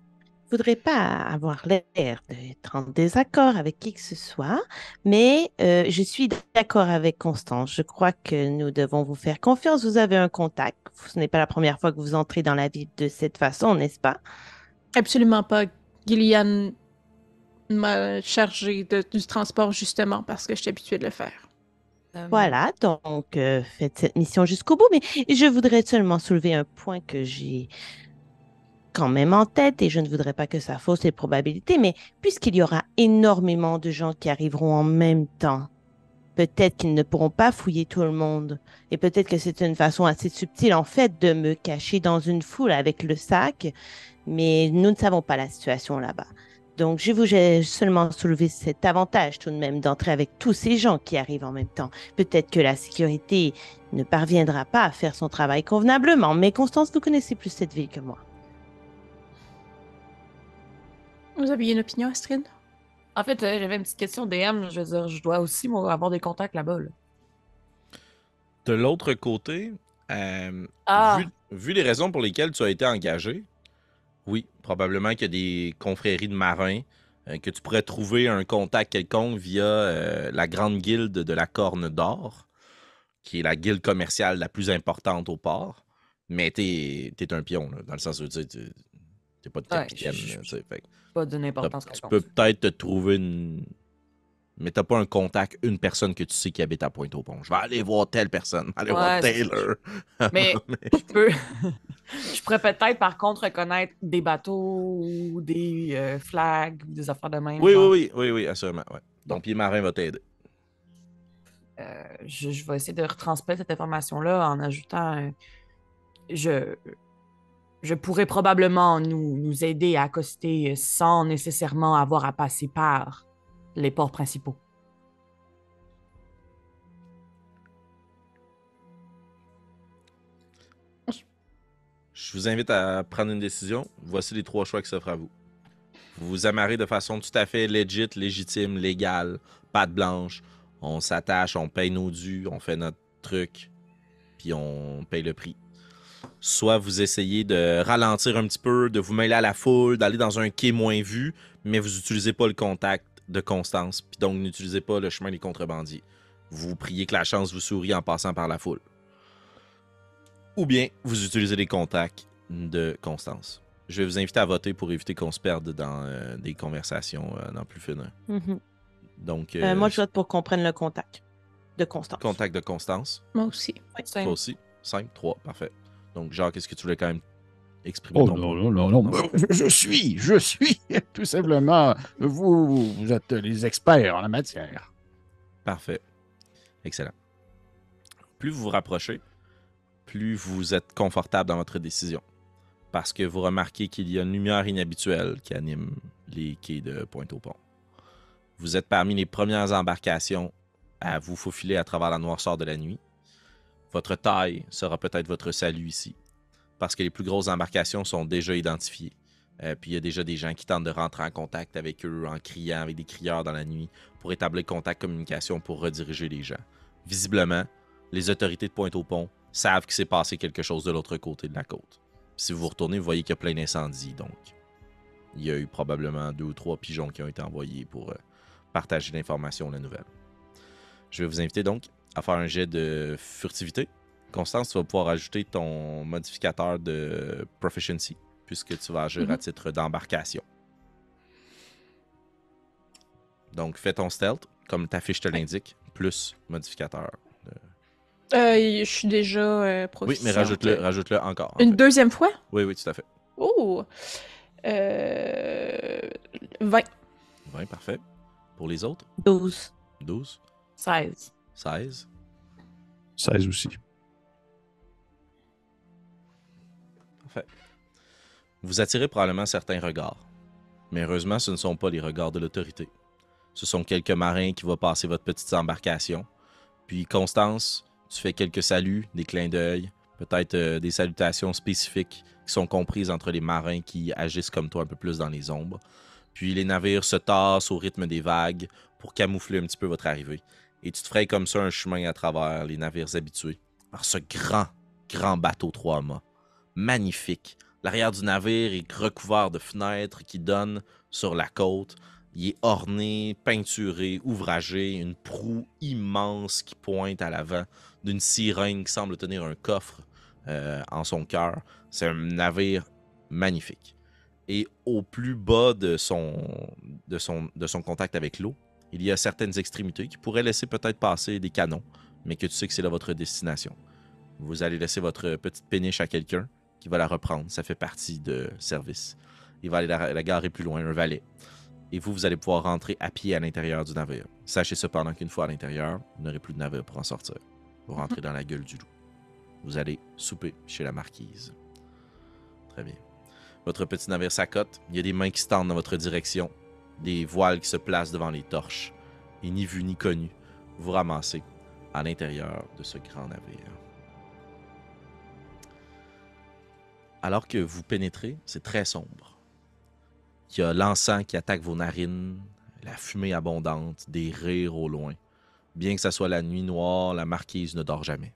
voudrais pas avoir l'air d'être en désaccord avec qui que ce soit, mais euh, je suis d'accord avec Constance. Je crois que nous devons vous faire confiance. Vous avez un contact. Ce n'est pas la première fois que vous entrez dans la ville de cette façon, n'est-ce pas? Absolument pas. Gillian m'a chargé de, du transport justement parce que je suis habituée de le faire. Euh, Voilà, donc euh, faites cette mission jusqu'au bout, mais je voudrais seulement soulever un point que j'ai quand même en tête et je ne voudrais pas que ça fausse les probabilités, mais puisqu'il y aura énormément de gens qui arriveront en même temps, peut-être qu'ils ne pourront pas fouiller tout le monde et peut-être que c'est une façon assez subtile en fait de me cacher dans une foule avec le sac, mais nous ne savons pas la situation là-bas. Donc, je vous ai seulement soulevé cet avantage tout de même d'entrer avec tous ces gens qui arrivent en même temps. Peut-être que la sécurité ne parviendra pas à faire son travail convenablement, mais Constance, vous connaissez plus cette ville que moi. Vous aviez une opinion, Astrid? En fait, euh, j'avais une petite question DM. Je veux dire, je dois aussi moi, avoir des contacts là-bas. là. De l'autre côté, euh, Ah. vu, vu les raisons pour lesquelles tu as été engagé, oui, probablement qu'il y a des confréries de marins, euh, que tu pourrais trouver un contact quelconque via euh, la grande guilde de la Corne d'Or, qui est la guilde commerciale la plus importante au port. Mais t'es es un pion, là, dans le sens où tu t'es pas de Ouais, capitaine. je- là, fait Pas d'une importance tu peux peut-être te trouver une. Mais t'as pas un contact, une personne que tu sais qui habite à Pointe-au-Pont. Je vais aller voir telle personne, aller voir Ouais, Taylor. Mais je peux. je pourrais peut-être, par contre, reconnaître des bateaux ou des euh, flags ou des affaires de même. Oui, genre. oui, oui, oui, oui, assurément. Ouais. Ton pied marin va t'aider. Euh, je, je vais essayer de retransmettre cette information-là en ajoutant. je, je pourrais probablement nous, nous aider à accoster sans nécessairement avoir à passer par les ports principaux. Je vous invite à prendre une décision. Voici les trois choix qui s'offrent à vous. Vous vous amarrez de façon tout à fait legit, légitime, légale, patte blanche. On s'attache, on paye nos dus, on fait notre truc, puis on paye le prix. Soit vous essayez de ralentir un petit peu, de vous mêler à la foule, d'aller dans un quai moins vu, mais vous n'utilisez pas le contact de Constance, puis donc n'utilisez pas le chemin des contrebandiers. Vous priez que la chance vous sourie en passant par la foule. Ou bien vous utilisez les contacts de Constance. Je vais vous inviter à voter pour éviter qu'on se perde dans euh, des conversations euh, dans plus fines. Mhm. Donc, Euh, euh, moi, je vote pour qu'on prenne le contact de Constance. contact de Constance. Moi aussi. C'est- Toi aussi. 5, 3, parfait. Donc, genre, qu'est-ce que tu voulais quand même exprimer Oh ton non, non, non, non. Je, je suis, je suis, tout simplement, vous, vous êtes les experts en la matière. Parfait. Excellent. Plus vous vous rapprochez, plus vous êtes confortable dans votre décision. Parce que vous remarquez qu'il y a une lumière inhabituelle qui anime les quais de Pointe-au-Pont. Vous êtes parmi les premières embarcations à vous faufiler à travers la noirceur de la nuit. Votre taille sera peut-être votre salut ici. Parce que les plus grosses embarcations sont déjà identifiées. Euh, puis il y a déjà des gens qui tentent de rentrer en contact avec eux en criant avec des crieurs dans la nuit pour établir contact communication pour rediriger les gens. Visiblement, les autorités de Pointe-au-Pont savent qu'il s'est passé quelque chose de l'autre côté de la côte. Si vous retournez, vous voyez qu'il y a plein d'incendies, donc il y a eu probablement deux ou trois pigeons qui ont été envoyés pour euh, partager l'information, la nouvelle. Je vais vous inviter donc à faire un jet de furtivité. Constance, tu vas pouvoir ajouter ton modificateur de proficiency, puisque tu vas agir à Mhm. titre d'embarcation. Donc, fais ton stealth, comme ta fiche te l'indique, plus modificateur. Euh, je suis déjà euh, Oui, mais rajoute-le rajoute encore. en Une fait. deuxième fois? Oui, oui, tout à fait. Oh! Euh... 20. 20, parfait. Pour les autres, 12. 12, 16. 16. 16 aussi. Parfait. Vous attirez probablement certains regards. Mais heureusement, ce ne sont pas les regards de l'autorité. Ce sont quelques marins qui vont passer votre petite embarcation. Puis Constance, tu fais quelques saluts, des clins d'œil, peut-être euh, des salutations spécifiques qui sont comprises entre les marins qui agissent comme toi un peu plus dans les ombres. Puis les navires se tassent au rythme des vagues pour camoufler un petit peu votre arrivée. Et tu te ferais comme ça un chemin à travers les navires habitués par ce grand, grand bateau trois mâts. Magnifique. L'arrière du navire est recouvert de fenêtres qui donnent sur la côte. Il est orné, peinturé, ouvragé, une proue immense qui pointe à l'avant d'une sirène qui semble tenir un coffre euh, en son cœur. C'est un navire magnifique. Et au plus bas de son, de son, de son contact avec l'eau, il y a certaines extrémités qui pourraient laisser peut-être passer des canons, mais que tu sais que c'est là votre destination. Vous allez laisser votre petite péniche à quelqu'un qui va la reprendre. Ça fait partie de service. Il va aller la, la garer plus loin, un valet. Et vous, vous allez pouvoir rentrer à pied à l'intérieur du navire. Sachez cependant qu'une fois à l'intérieur, vous n'aurez plus de navire pour en sortir. Vous rentrez dans la gueule du loup. Vous allez souper chez la marquise. Très bien. Votre petit navire s'accote. Il y a des mains qui se tendent dans votre direction. Des voiles qui se placent devant les torches. Et ni vu ni connu, vous ramassez à l'intérieur de ce grand navire. Alors que vous pénétrez, c'est très sombre. Il y a l'encens qui attaque vos narines, la fumée abondante, des rires au loin. Bien que ce soit la nuit noire, la marquise ne dort jamais.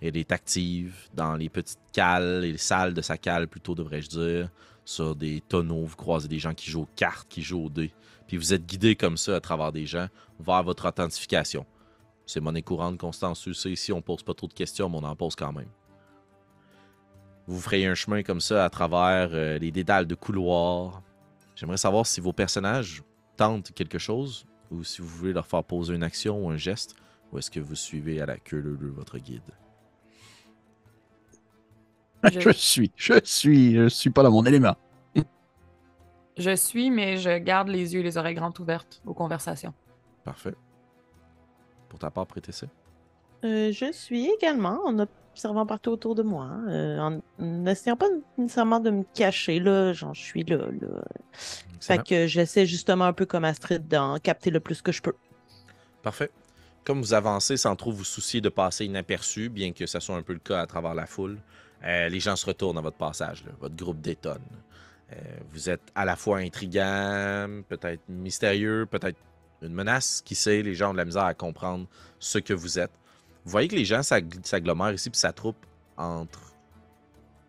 Elle est active dans les petites cales, les salles de sa cale plutôt devrais-je dire, sur des tonneaux, vous croisez des gens qui jouent aux cartes, qui jouent aux dés, puis vous êtes guidé comme ça à travers des gens vers votre authentification. C'est monnaie courante, Constance, le sais, ici on pose pas trop de questions, mais on en pose quand même. Vous ferez un chemin comme ça à travers euh, les dédales de couloirs. J'aimerais savoir si vos personnages tentent quelque chose ou si vous voulez leur faire poser une action ou un geste, ou est-ce que vous suivez à la queue leu votre guide? Je- Je suis, je suis, je suis pas dans mon élément. Je suis, mais je garde les yeux et les oreilles grandes ouvertes aux conversations. Parfait. Pour ta part, prêtez ça. Euh, je suis également en observant partout autour de moi, euh, en n'essayant pas nécessairement de me cacher, là, genre je suis là, là. Fait que j'essaie justement un peu comme Astrid d'en capter le plus que je peux. Parfait. Comme vous avancez sans trop vous soucier de passer inaperçu, bien que ce soit un peu le cas à travers la foule, euh, les gens se retournent à votre passage. Votre groupe détonne. Euh, vous êtes à la fois intriguant, peut-être mystérieux, peut-être une menace. Qui sait, les gens ont de la misère à comprendre ce que vous êtes. Vous voyez que les gens s'ag- s'agglomèrent ici puis s'attroupent entre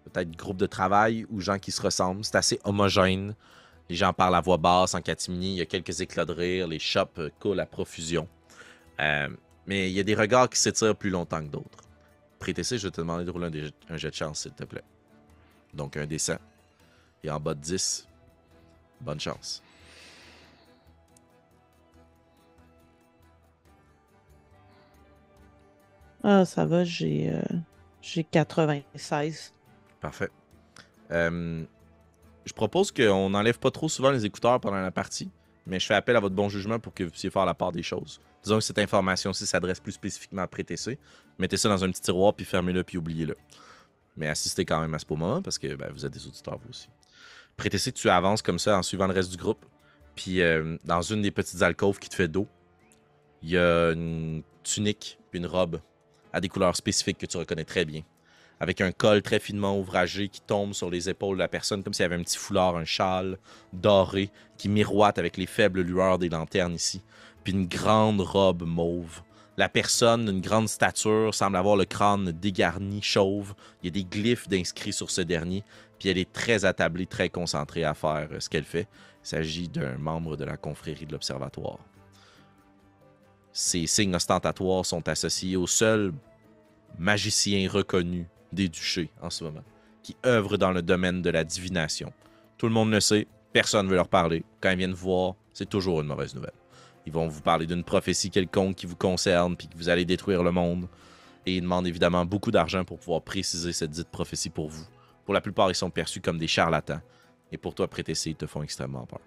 peut-être groupes de travail ou gens qui se ressemblent. C'est assez homogène. Les gens parlent à voix basse en catimini. Il y a quelques éclats de rire. Les shops coulent à profusion. Euh, mais il y a des regards qui s'étirent plus longtemps que d'autres. Prétessé, je vais te demander de rouler un, jet de chance, s'il te plaît. Donc un dessin. Et en bas de 10, bonne chance. Ah, ça va, j'ai euh, j'ai 96. Parfait. Euh, je propose qu'on n'enlève pas trop souvent les écouteurs pendant la partie, mais je fais appel à votre bon jugement pour que vous puissiez faire la part des choses. Disons que cette information-ci s'adresse plus spécifiquement à Prétessé. Mettez ça dans un petit tiroir, puis fermez-le, puis oubliez-le. Mais assistez quand même à ce beau moment, parce que ben, vous êtes des auditeurs, vous aussi. Prétessé, tu avances comme ça en suivant le reste du groupe. Puis euh, dans une des petites alcôves qui te fait dos, il y a une tunique, une robe à des couleurs spécifiques que tu reconnais très bien avec un col très finement ouvragé qui tombe sur les épaules de la personne, comme s'il y avait un petit foulard, un châle doré qui miroite avec les faibles lueurs des lanternes ici, puis une grande robe mauve. La personne d'une grande stature semble avoir le crâne dégarni, chauve. Il y a des glyphes d'inscrits sur ce dernier, puis elle est très attablée, très concentrée à faire euh, ce qu'elle fait. Il s'agit d'un membre de la confrérie de l'Observatoire. Ces signes ostentatoires sont associés au seul magicien reconnu des duchés en ce moment, qui œuvrent dans le domaine de la divination. Tout le monde le sait, personne ne veut leur parler. Quand ils viennent voir, c'est toujours une mauvaise nouvelle. Ils vont vous parler d'une prophétie quelconque qui vous concerne, puis que vous allez détruire le monde. Et ils demandent évidemment beaucoup d'argent pour pouvoir préciser cette dite prophétie pour vous. Pour la plupart, ils sont perçus comme des charlatans. Et pour toi, Prétessé, ils te font extrêmement peur.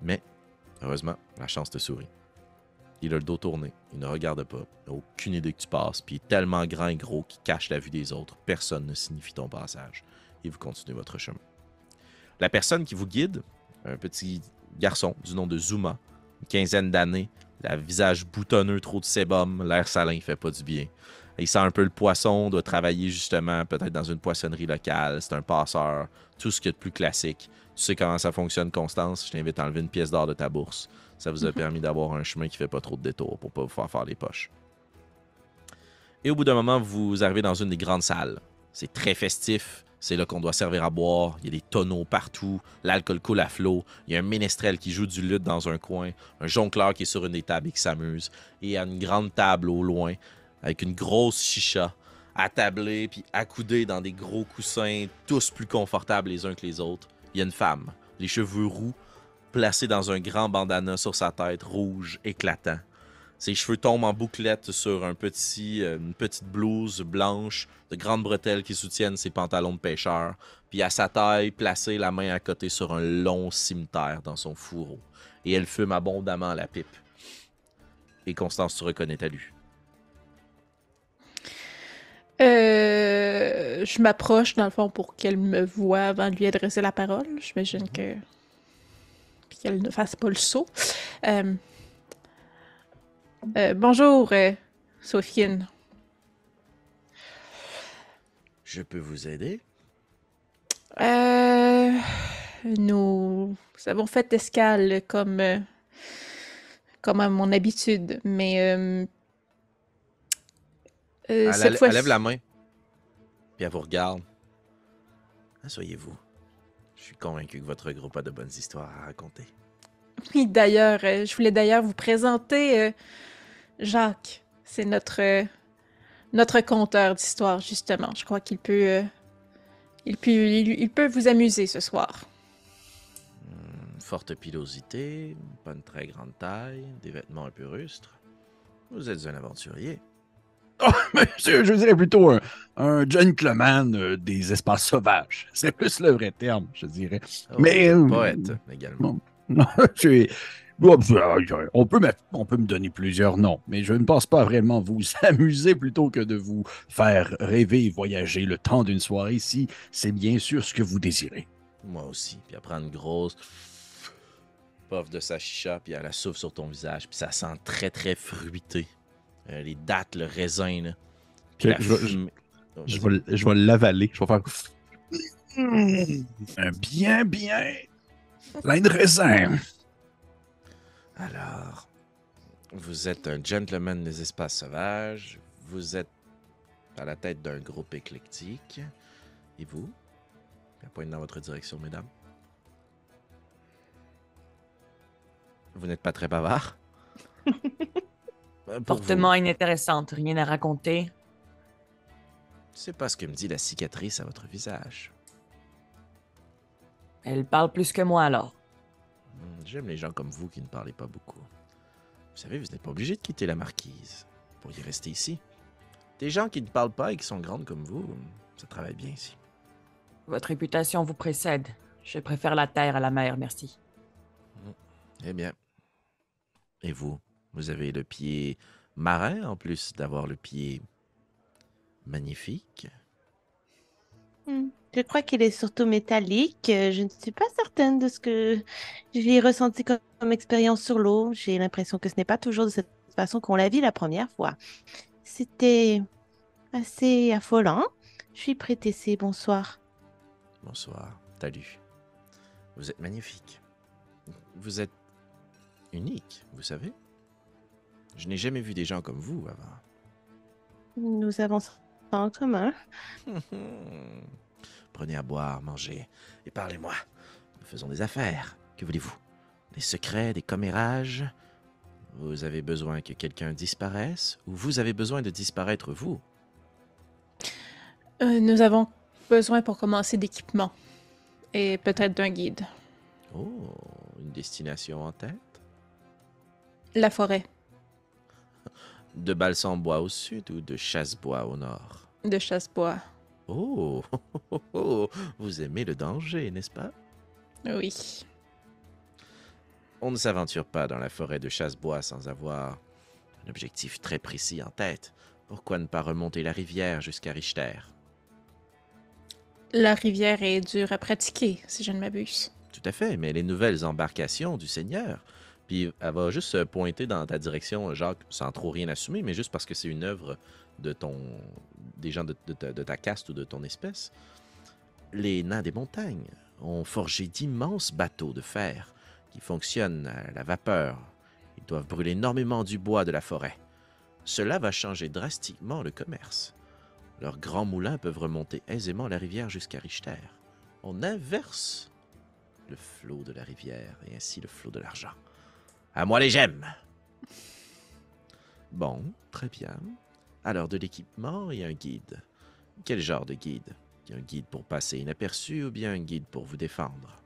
Mais, heureusement, la chance te sourit. Il a le dos tourné, il ne regarde pas, il n'a aucune idée que tu passes, puis il est tellement grand et gros qu'il cache la vue des autres. Personne ne signifie ton passage. et vous continuez votre chemin. La personne qui vous guide, un petit garçon du nom de Zuma, une quinzaine d'années, le visage boutonneux, trop de sébum, l'air salin, il fait pas du bien. Il sent un peu le poisson, doit travailler justement peut-être dans une poissonnerie locale, c'est un passeur, tout ce qui est de plus classique. Tu sais comment ça fonctionne, Constance, je t'invite à enlever une pièce d'or de ta bourse. Ça vous a permis d'avoir un chemin qui fait pas trop de détours pour pas vous faire faire les poches. Et au bout d'un moment, vous arrivez dans une des grandes salles. C'est très festif. C'est là qu'on doit servir à boire. Il y a des tonneaux partout. L'alcool coule à flot. Il y a un ménestrel qui joue du luth dans un coin. Un jongleur qui est sur une des tables et qui s'amuse. Et il y a une grande table au loin avec une grosse chicha attablée puis accoudée dans des gros coussins, tous plus confortables les uns que les autres. Il y a une femme, les cheveux roux, placée dans un grand bandana sur sa tête, rouge, éclatant. Ses cheveux tombent en bouclette sur un petit, euh, une petite blouse blanche, de grandes bretelles qui soutiennent ses pantalons de pêcheur, puis à sa taille, placée la main à côté sur un long cimetière dans son fourreau. Et elle fume abondamment la pipe. Et Constance, tu reconnais ta lu. Euh, je m'approche, dans le fond, pour qu'elle me voie avant de lui adresser la parole. J'imagine que. Qu'elle ne fasse pas le saut. Euh, euh, bonjour, euh. Je peux vous aider? Euh, nous avons fait escale comme, euh, comme à mon habitude, mais euh, Elle, cette elle- fois elle lève la main. Puis elle vous regarde. Asseyez-vous. Je suis convaincu que votre groupe a de bonnes histoires à raconter. Oui, d'ailleurs, je voulais d'ailleurs vous présenter Jacques. C'est notre notre conteur d'histoire justement. Je crois qu'il peut euh, il peut il, il peut vous amuser ce soir. Une forte pilosité, pas une très grande taille, des vêtements un peu rustres. Vous êtes un aventurier. Monsieur, je dirais plutôt un, un gentleman euh, des espaces sauvages. C'est plus le vrai terme, je dirais. Oh, Mais, euh, poète également. Non, Bon, euh, on, peut me, on peut me donner plusieurs noms, mais je ne pense pas vraiment vous amuser plutôt que de vous faire rêver et voyager le temps d'une soirée si c'est bien sûr ce que vous désirez. Moi aussi. Puis elle prend une grosse puff de sa chicha, puis elle la souffle sur ton visage, puis ça sent très très fruité. Euh, les dattes, le raisin, là. Puis Ok, la je vais- Oh, Je vais, je vais l'avaler. Je vais faire. Un bien, bien plein de raisins. Alors, vous êtes un gentleman des espaces sauvages, vous êtes à la tête d'un groupe éclectique, et vous? Elle pointe dans votre direction, mesdames. Vous n'êtes pas très bavard? Euh, vous, Fortement inintéressante, rien à raconter. C'est pas ce que me dit la cicatrice à votre visage. Elle parle plus que moi alors. Hmm, J'aime les gens comme vous qui ne parlez pas beaucoup. Vous savez, vous n'êtes pas obligé de quitter la marquise pour y rester ici. Des gens qui ne parlent pas et qui sont grandes comme vous, ça travaille bien ici. Votre réputation vous précède. Je préfère la terre à la mer, merci. Eh bien. Et vous, vous avez le pied marin en plus d'avoir le pied magnifique. Hmm. Je crois qu'il est surtout métallique. Euh, Je ne suis pas certaine de ce que j'ai ressenti comme, comme expérience sur l'eau. J'ai l'impression que ce n'est pas toujours de cette façon qu'on l'a vu la première fois. C'était assez affolant. Je suis prêtée, bonsoir. Bonsoir, Talu. Vous êtes magnifique. Vous êtes unique, vous savez. Je n'ai jamais vu des gens comme vous avant. Nous avons ça en commun. Prenez à boire, mangez et parlez-moi. Nous faisons des affaires. Que voulez-vous? Des secrets, des commérages? Vous avez besoin que quelqu'un disparaisse ou vous avez besoin de disparaître vous? Euh, nous avons besoin pour commencer d'équipement et peut-être d'un guide. Oh, une destination en tête? La forêt De Balsambois au sud ou de Chassebois au nord? De Chassebois. Oh, oh, vous aimez le danger, n'est-ce pas? Oui. On ne s'aventure pas dans la forêt de Chassebois sans avoir un objectif très précis en tête. Pourquoi ne pas remonter la rivière jusqu'à Richter? La rivière est dure à pratiquer, si je ne m'abuse. Tout à fait, mais les nouvelles embarcations du Seigneur. Elle va juste pointer dans ta direction, Jacques, sans trop rien assumer, mais juste parce que c'est une œuvre de ton. des gens de, de ta- de ta caste ou de ton espèce. Les nains des montagnes ont forgé d'immenses bateaux de fer qui fonctionnent à la vapeur. Ils doivent brûler énormément du bois de la forêt. Cela va changer drastiquement le commerce. Leurs grands moulins peuvent remonter aisément la rivière jusqu'à Richter. On inverse le flot de la rivière et ainsi le flot de l'argent. À moi les gemmes! Bon, très bien. Alors de l'équipement et un guide. Quel genre de guide? Un guide pour passer inaperçu ou bien un guide pour vous défendre?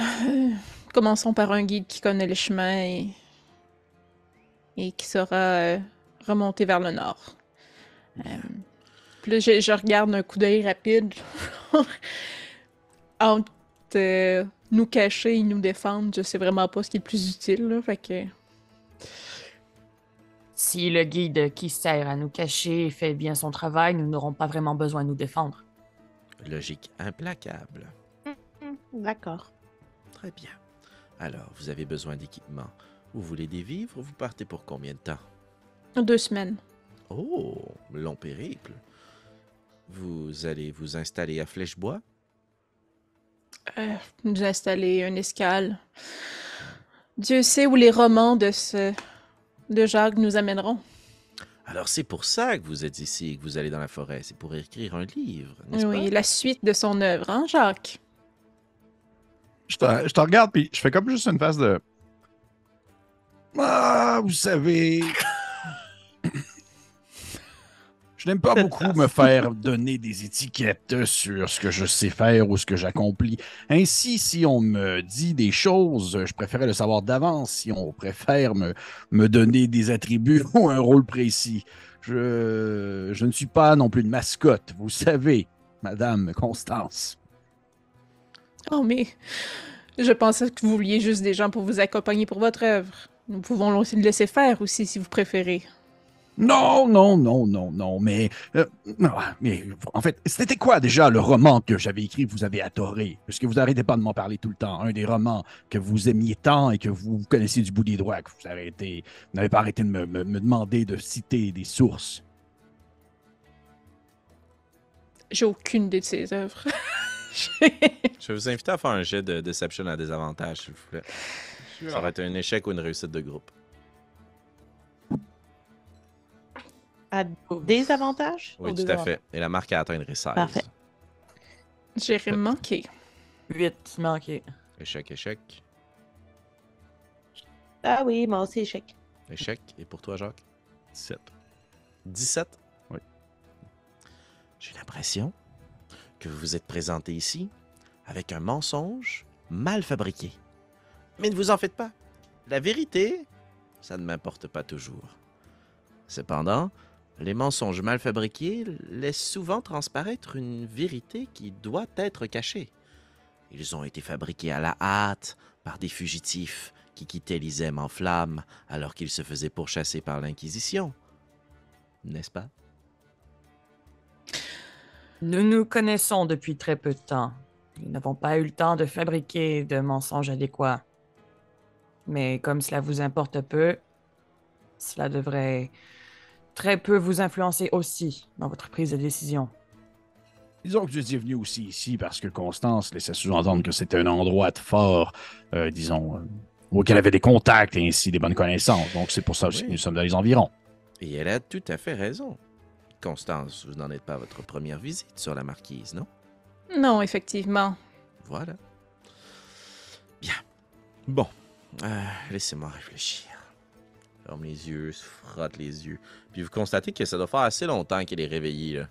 Euh, Commençons par un guide qui connaît les chemins et, qui saura euh, remonter vers le nord. Euh, puis là, je, je regarde un coup d'œil rapide entre euh, nous cacher et nous défendre. Je sais vraiment pas ce qui est le plus utile. Là, fait que Si le guide qui sert à nous cacher fait bien son travail, nous n'aurons pas vraiment besoin de nous défendre. Logique implacable. D'accord. Très bien. Alors, vous avez besoin d'équipement. Vous voulez des vivres? Vous partez pour combien de temps? deux semaines. Oh, long périple. Vous allez vous installer à Flèchebois? Euh, nous installer une escale. Dieu sait où les romans de ce de Jacques nous amèneront. Alors c'est pour ça que vous êtes ici et que vous allez dans la forêt. C'est pour écrire un livre, n'est-ce Oui, pas? la suite de son œuvre, hein, Jacques? Je te, je te regarde, puis je fais comme juste une face de. Ah, vous savez. Je n'aime pas beaucoup me faire donner des étiquettes sur ce que je sais faire ou ce que j'accomplis. Ainsi, si on me dit des choses, je préférais le savoir d'avance. Si on préfère me, me donner des attributs ou un rôle précis, je, je ne suis pas non plus une mascotte, vous savez, Madame Constance. Oh, mais je pensais que vous vouliez juste des gens pour vous accompagner pour votre œuvre. Nous pouvons le laisser faire aussi, si vous préférez. Non, non, non, non, non, mais, euh, non, mais en fait, c'était quoi déjà le roman que j'avais écrit que vous avez adoré? Parce que vous arrêtez pas de m'en parler tout le temps. Un des romans que vous aimiez tant et que vous connaissiez du bout des doigts, que vous arrêtez, vous n'avez pas arrêté de me, me- me demander de citer des sources. J'ai aucune idée de ses œuvres. Je vais vous inviter à faire un jet de Deception à désavantage, s'il vous plaît. Ça va être un échec ou une réussite de groupe. À des avantages? Oui, tout à fait. Et la marque a atteint une 16. Parfait. J'ai manqué. 8 manqué. Échec, échec. Ah oui, moi aussi, échec. Échec. Et pour toi, Jacques? 17. 17? Oui. J'ai l'impression que vous vous êtes présenté ici avec un mensonge mal fabriqué. Mais ne vous en faites pas. La vérité, ça ne m'importe pas toujours. Cependant, les mensonges mal fabriqués laissent souvent transparaître une vérité qui doit être cachée. Ils ont été fabriqués à la hâte par des fugitifs qui quittaient l'Isème en flammes alors qu'ils se faisaient pourchasser par l'Inquisition. N'est-ce pas? Nous nous connaissons depuis très peu de temps. Nous n'avons pas eu le temps de fabriquer de mensonges adéquats. Mais comme cela vous importe peu, cela devrait très peu vous influencer aussi dans votre prise de décision. Disons que je suis venu aussi ici parce que Constance laissait sous-entendre que c'était un endroit de fort, euh, disons, euh, où qu'elle avait des contacts et ainsi des bonnes connaissances. Donc c'est pour ça aussi Oui. que nous sommes dans les environs. Et elle a tout à fait raison. Constance, vous n'en êtes pas à votre première visite sur la marquise, non? Non, effectivement. Voilà. Bien. Bon. Euh, Laissez-moi réfléchir. Ferme les yeux, se frotte les yeux. Puis vous constatez que ça doit faire assez longtemps qu'elle est réveillée. là.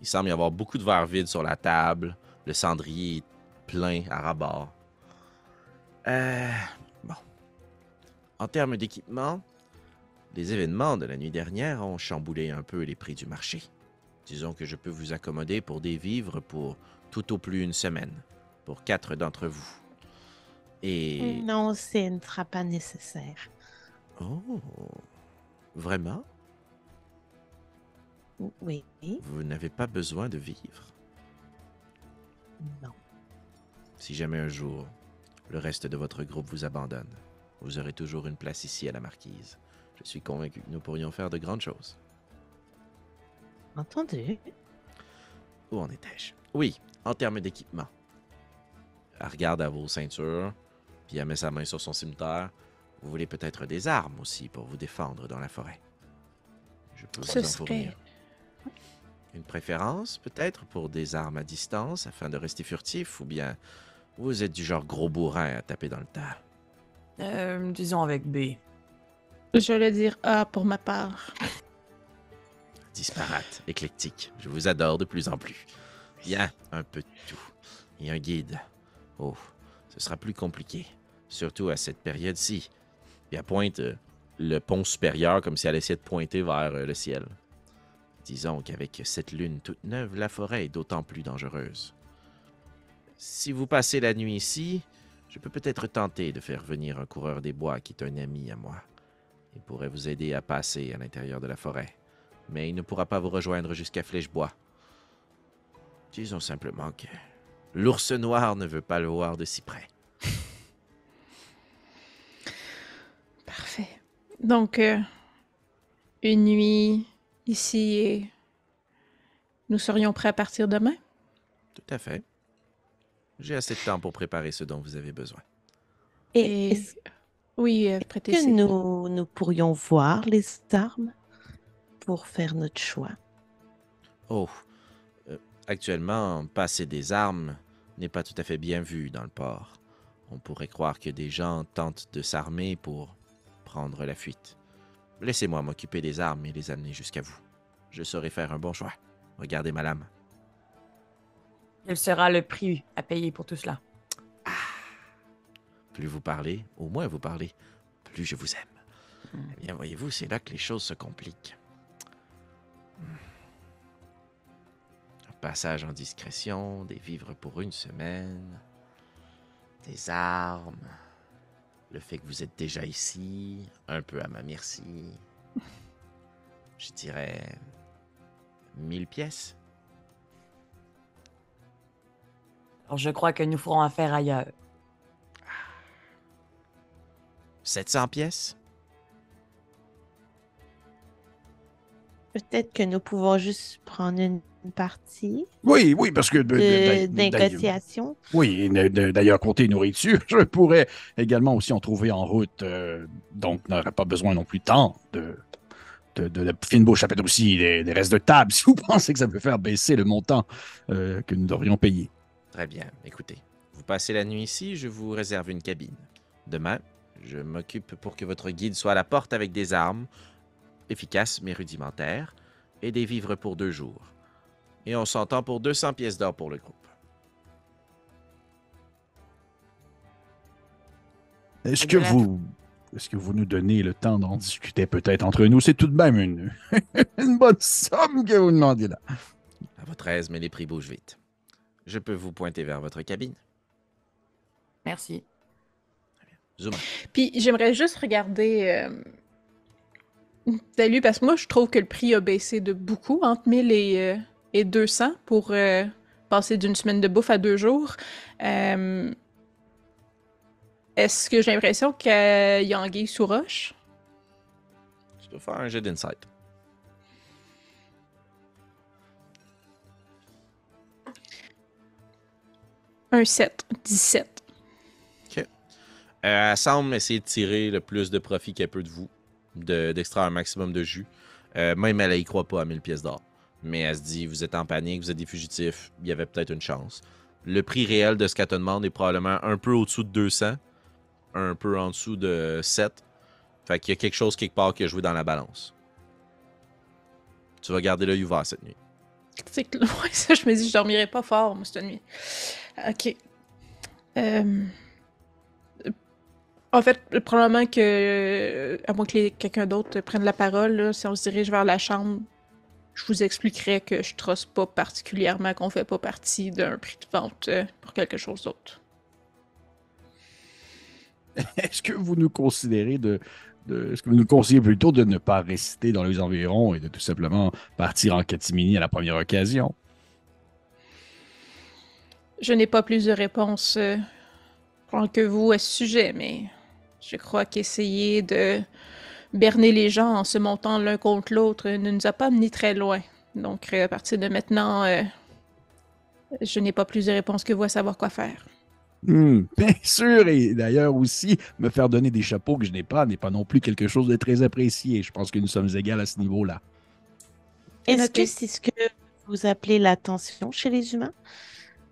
Il semble y avoir beaucoup de verres vides sur la table. Le cendrier est plein à rabord. Euh, bon. En termes d'équipement, les événements de la nuit dernière ont chamboulé un peu les prix du marché. Disons que je peux vous accommoder pour des vivres pour tout au plus une semaine, pour quatre d'entre vous. Et... Non, ce ne sera pas nécessaire. Oh, vraiment? Oui. Vous n'avez pas besoin de vivre. Non. Si jamais un jour, le reste de votre groupe vous abandonne, vous aurez toujours une place ici à la marquise. Je suis convaincu que nous pourrions faire de grandes choses. Entendu. Où en étais-je? Oui, en termes d'équipement. Elle regarde à vos ceintures, puis elle met sa main sur son cimetière. Vous voulez peut-être des armes aussi pour vous défendre dans la forêt. Je peux Ce vous en serait- fournir. Une préférence peut-être pour des armes à distance afin de rester furtif ou bien vous êtes du genre gros bourrin à taper dans le tas? Euh, disons avec B. J'allais dire A pour ma part. Disparate, éclectique. Je vous adore de plus en plus. Bien, un peu de tout. Et un guide. Oh, ce sera plus compliqué. Surtout à cette période-ci. Puis elle pointe euh, le pont supérieur comme si elle essayait de pointer vers euh, le ciel. Disons qu'avec cette lune toute neuve, la forêt est d'autant plus dangereuse. Si vous passez la nuit ici, je peux peut-être tenter de faire venir un coureur des bois qui est un ami à moi. Il pourrait vous aider à passer à l'intérieur de la forêt mais il ne pourra pas vous rejoindre jusqu'à Flèchebois. Disons simplement que l'ours noir ne veut pas le voir de si près. Parfait. Donc, euh, une nuit ici et nous serions prêts à partir demain? Tout à fait. J'ai assez de temps pour préparer ce dont vous avez besoin. Et, Et- est-ce Oui, euh, prêtez que ses- nous, nous pourrions voir les armes pour faire notre choix? Oh, euh, actuellement, passer des armes n'est pas tout à fait bien vu dans le port. On pourrait croire que des gens tentent de s'armer pour prendre la fuite. Laissez-moi m'occuper des armes et les amener jusqu'à vous. Je saurai faire un bon choix. Regardez ma lame. Quel sera le prix à payer pour tout cela? Plus vous parlez, au moins vous parlez, plus je vous aime. Hmm. Eh bien, voyez-vous, c'est là que les choses se compliquent. Hmm. Un passage en discrétion, des vivres pour une semaine, des armes, le fait que vous êtes déjà ici, un peu à ma merci. Je dirais mille pièces. Alors, je crois que nous ferons affaire ailleurs. 700 pièces? Peut-être que nous pouvons juste prendre une partie Oui, oui, parce que. de- de- de d'ailleurs- négociation. Oui, d'ailleurs, côté nourriture, je pourrais également aussi en trouver en route. euh, donc, n'aurait pas besoin non plus tant de. De, de, de fine bouche, ça peut être aussi des, des restes de table, si vous pensez que ça peut faire baisser le montant euh, que nous devrions payer. Très bien. Écoutez, vous passez la nuit ici, je vous réserve une cabine. Demain, je m'occupe pour que votre guide soit à la porte avec des armes, efficaces mais rudimentaires, et des vivres pour deux jours. Et on s'entend pour 200 pièces d'or pour le groupe. Est-ce que vous. Est-ce que vous nous donnez le temps d'en discuter peut-être entre nous? C'est tout de même une, une bonne somme que vous demandez là. À votre aise, mais les prix bougent vite. Je peux vous pointer vers votre cabine. Merci. Zoom. Puis j'aimerais juste regarder euh, Salut, parce que moi je trouve que le prix a baissé de beaucoup, entre 1000 et, euh, et 200 pour euh, passer d'une semaine de bouffe à deux jours. Euh, Est-ce que j'ai l'impression qu'il y a anguille sous roche? Tu peux faire un jet d'insight. Un 7, 17. Euh, elle semble essayer de tirer le plus de profit qu'elle peut de vous, de- d'extraire un maximum de jus. Euh, même elle, elle y croit pas à 1000 pièces d'or. Mais elle se dit, vous êtes en panique, vous êtes des fugitifs, il y avait peut-être une chance. Le prix réel de ce qu'elle te demande est probablement un peu au-dessous de 200, un peu en dessous de 7. Fait qu'il y a quelque chose quelque part qui a joué dans la balance. Tu vas garder l'œil ouvert cette nuit. C'est ouais, ça, je me dis, je dormirai pas fort, moi, cette nuit. Ok. Euh, En fait, probablement que, à moins que quelqu'un d'autre prenne la parole, si on se dirige vers la chambre, je vous expliquerai que je trosse pas particulièrement qu'on fait pas partie d'un prix de vente euh, pour quelque chose d'autre. Est-ce que vous nous considérez de, de- est-ce que vous nous conseillez plutôt de ne pas rester dans les environs et de tout simplement partir en catimini à la première occasion? Je n'ai pas plus de réponses euh, que vous à ce sujet, mais je crois qu'essayer de berner les gens en se montant l'un contre l'autre ne nous a pas amené très loin. Donc, euh, à partir de maintenant, euh, je n'ai pas plus de réponses que vous à savoir quoi faire. Hmm, bien sûr, et d'ailleurs aussi, me faire donner des chapeaux que je n'ai pas n'est pas non plus quelque chose de très apprécié. Je pense que nous sommes égaux à ce niveau-là. Est-ce que c'est ce que vous appelez l'attention chez les humains?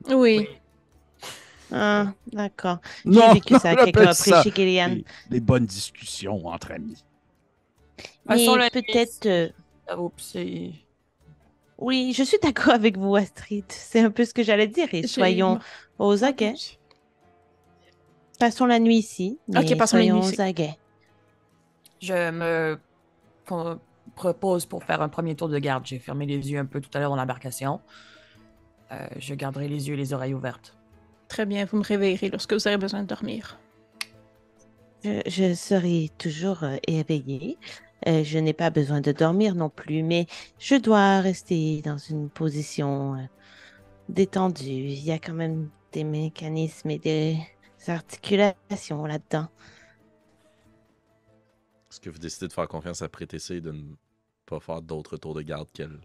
Oui, Ah, d'accord. J'ai Non, vécu ça à quelques reprises chez Gillian. des, des bonnes discussions entre amis. Passons Mais la peut-être... euh, Oups, c'est- Oui, je suis d'accord avec vous, Astrid. C'est un peu ce que j'allais dire. Et soyons aux aguets. Passons la nuit ici. Ok, passons la nuit ici. aux aguets. Je me pro- propose pour faire un premier tour de garde. J'ai fermé les yeux un peu tout à l'heure dans l'embarcation. Euh, je garderai les yeux et les oreilles ouvertes. Très bien, vous me réveillerez lorsque vous aurez besoin de dormir. Je, je serai toujours euh, éveillée. Euh, je n'ai pas besoin de dormir non plus, mais je dois rester dans une position euh, détendue. Il y a quand même des mécanismes et des articulations là-dedans. Est-ce que vous décidez de faire confiance à Prétessé et de ne pas faire d'autres tours de garde qu'elle?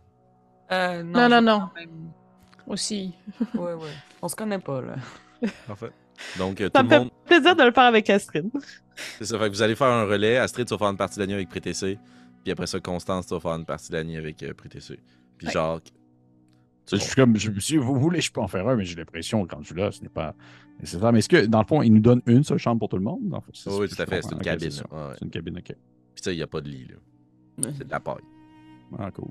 Euh, Non, non, non. même- Aussi. Ouais, ouais. On se connaît pas, là. Parfait. Donc, euh, tout Ça le me fait monde, plaisir de le faire avec Astrid. c'est ça. Fait que vous allez faire un relais. Astrid, tu vas faire une partie de la nuit avec Prétessé. Puis après ça, Constance, tu vas faire une partie de la nuit avec euh. Puis Ouais. Jacques. Je suis comme, je, si vous voulez, je peux en faire un, mais j'ai l'impression que quand je suis là, ce n'est pas nécessaire. Mais est-ce que, dans le fond, ils nous donnent une seule chambre pour tout le monde? Dans le fond, c'est Oui, tout à fait. C'est une cabine. Ouais. C'est une cabine, ok. Puis ça, il n'y a pas de lit. Là. C'est de la paille. Ah, cool.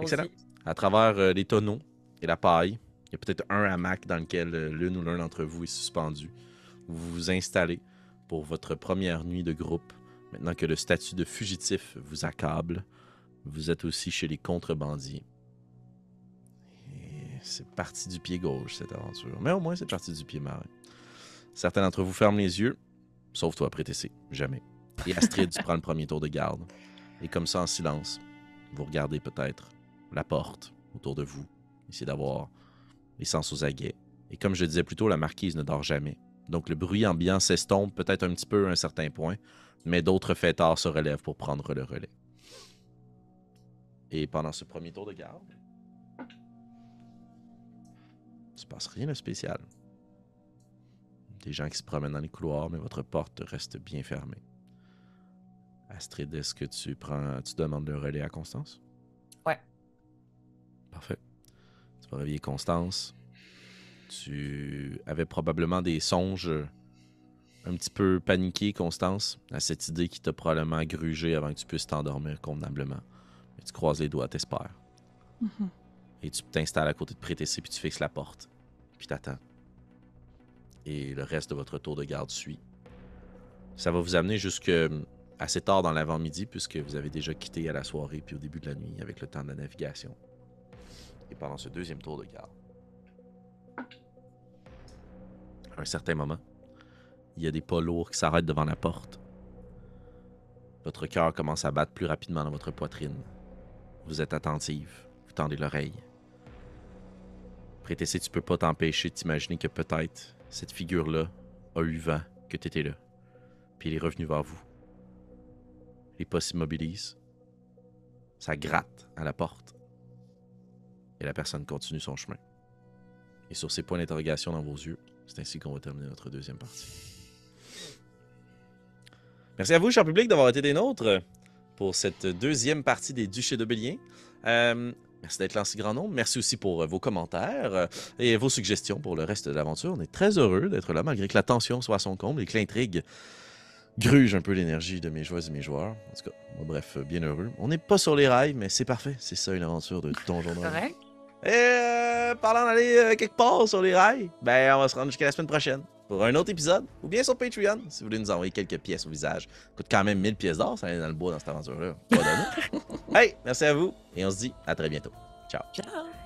Excellent. À travers euh, les tonneaux et la paille, il y a peut-être un hamac dans lequel euh, l'une ou l'un d'entre vous est suspendu. Vous vous installez pour votre première nuit de groupe. Maintenant que le statut de fugitif vous accable, vous êtes aussi chez les contrebandiers. C'est parti du pied gauche, cette aventure. Mais au moins, c'est parti du pied marin. Certains d'entre vous ferment les yeux, sauf toi, Prétessé. Jamais. Et Astrid, tu prends le premier tour de garde. Et comme ça, en silence, vous regardez peut-être la porte autour de vous. Essayez d'avoir les sens aux aguets. Et comme je disais plus tôt, la marquise ne dort jamais. Donc le bruit ambiant s'estompe peut-être un petit peu à un certain point, mais d'autres fêtards se relèvent pour prendre le relais. Et pendant ce premier tour de garde, il ne se passe rien de spécial. Des gens qui se promènent dans les couloirs, mais votre porte reste bien fermée. Astrid, est-ce que tu prends, tu demandes le relais à Constance? Ouais. Parfait. Constance. Tu avais probablement des songes un petit peu paniqués, Constance, à cette idée qui t'a probablement grugé avant que tu puisses t'endormir convenablement. Mais tu croises les doigts, t'espères. Mhm. Et tu t'installes à côté de Prétessé, puis tu fixes la porte. Puis t'attends. Et le reste de votre tour de garde suit. Ça va vous amener jusque assez tard dans l'avant-midi, puisque vous avez déjà quitté à la soirée puis au début de la nuit avec le temps de la navigation. Et pendant ce deuxième tour de garde, à un certain moment, il y a des pas lourds qui s'arrêtent devant la porte. Votre cœur commence à battre plus rapidement dans votre poitrine. Vous êtes attentive, vous tendez l'oreille. Prétessé, tu peux pas t'empêcher de t'imaginer que peut-être cette figure-là a eu vent que tu étais là, puis il est revenu vers vous. Les pas s'immobilisent. Ça gratte à la porte. La personne continue son chemin. Et sur ces points d'interrogation dans vos yeux, c'est ainsi qu'on va terminer notre deuxième partie. Merci à vous, cher public, d'avoir été des nôtres pour cette deuxième partie des Duchés de Bélien. Euh, merci d'être là en si grand nombre. Merci aussi pour vos commentaires et vos suggestions pour le reste de l'aventure. On est très heureux d'être là, malgré que la tension soit à son comble et que l'intrigue gruge un peu l'énergie de mes joueuses et mes joueurs. En tout cas, bref, bien heureux. On n'est pas sur les rails, mais c'est parfait. C'est ça une aventure de Donjon Dragon. Et euh, parlant d'aller euh, quelque part sur les rails, ben on va se rendre jusqu'à la semaine prochaine pour un autre épisode ou bien sur Patreon si vous voulez nous envoyer quelques pièces au visage. coûte quand même 1000 pièces d'or, ça allait dans le bois dans cette aventure-là. Hey, merci à vous et on se dit à très bientôt. Ciao. Ciao!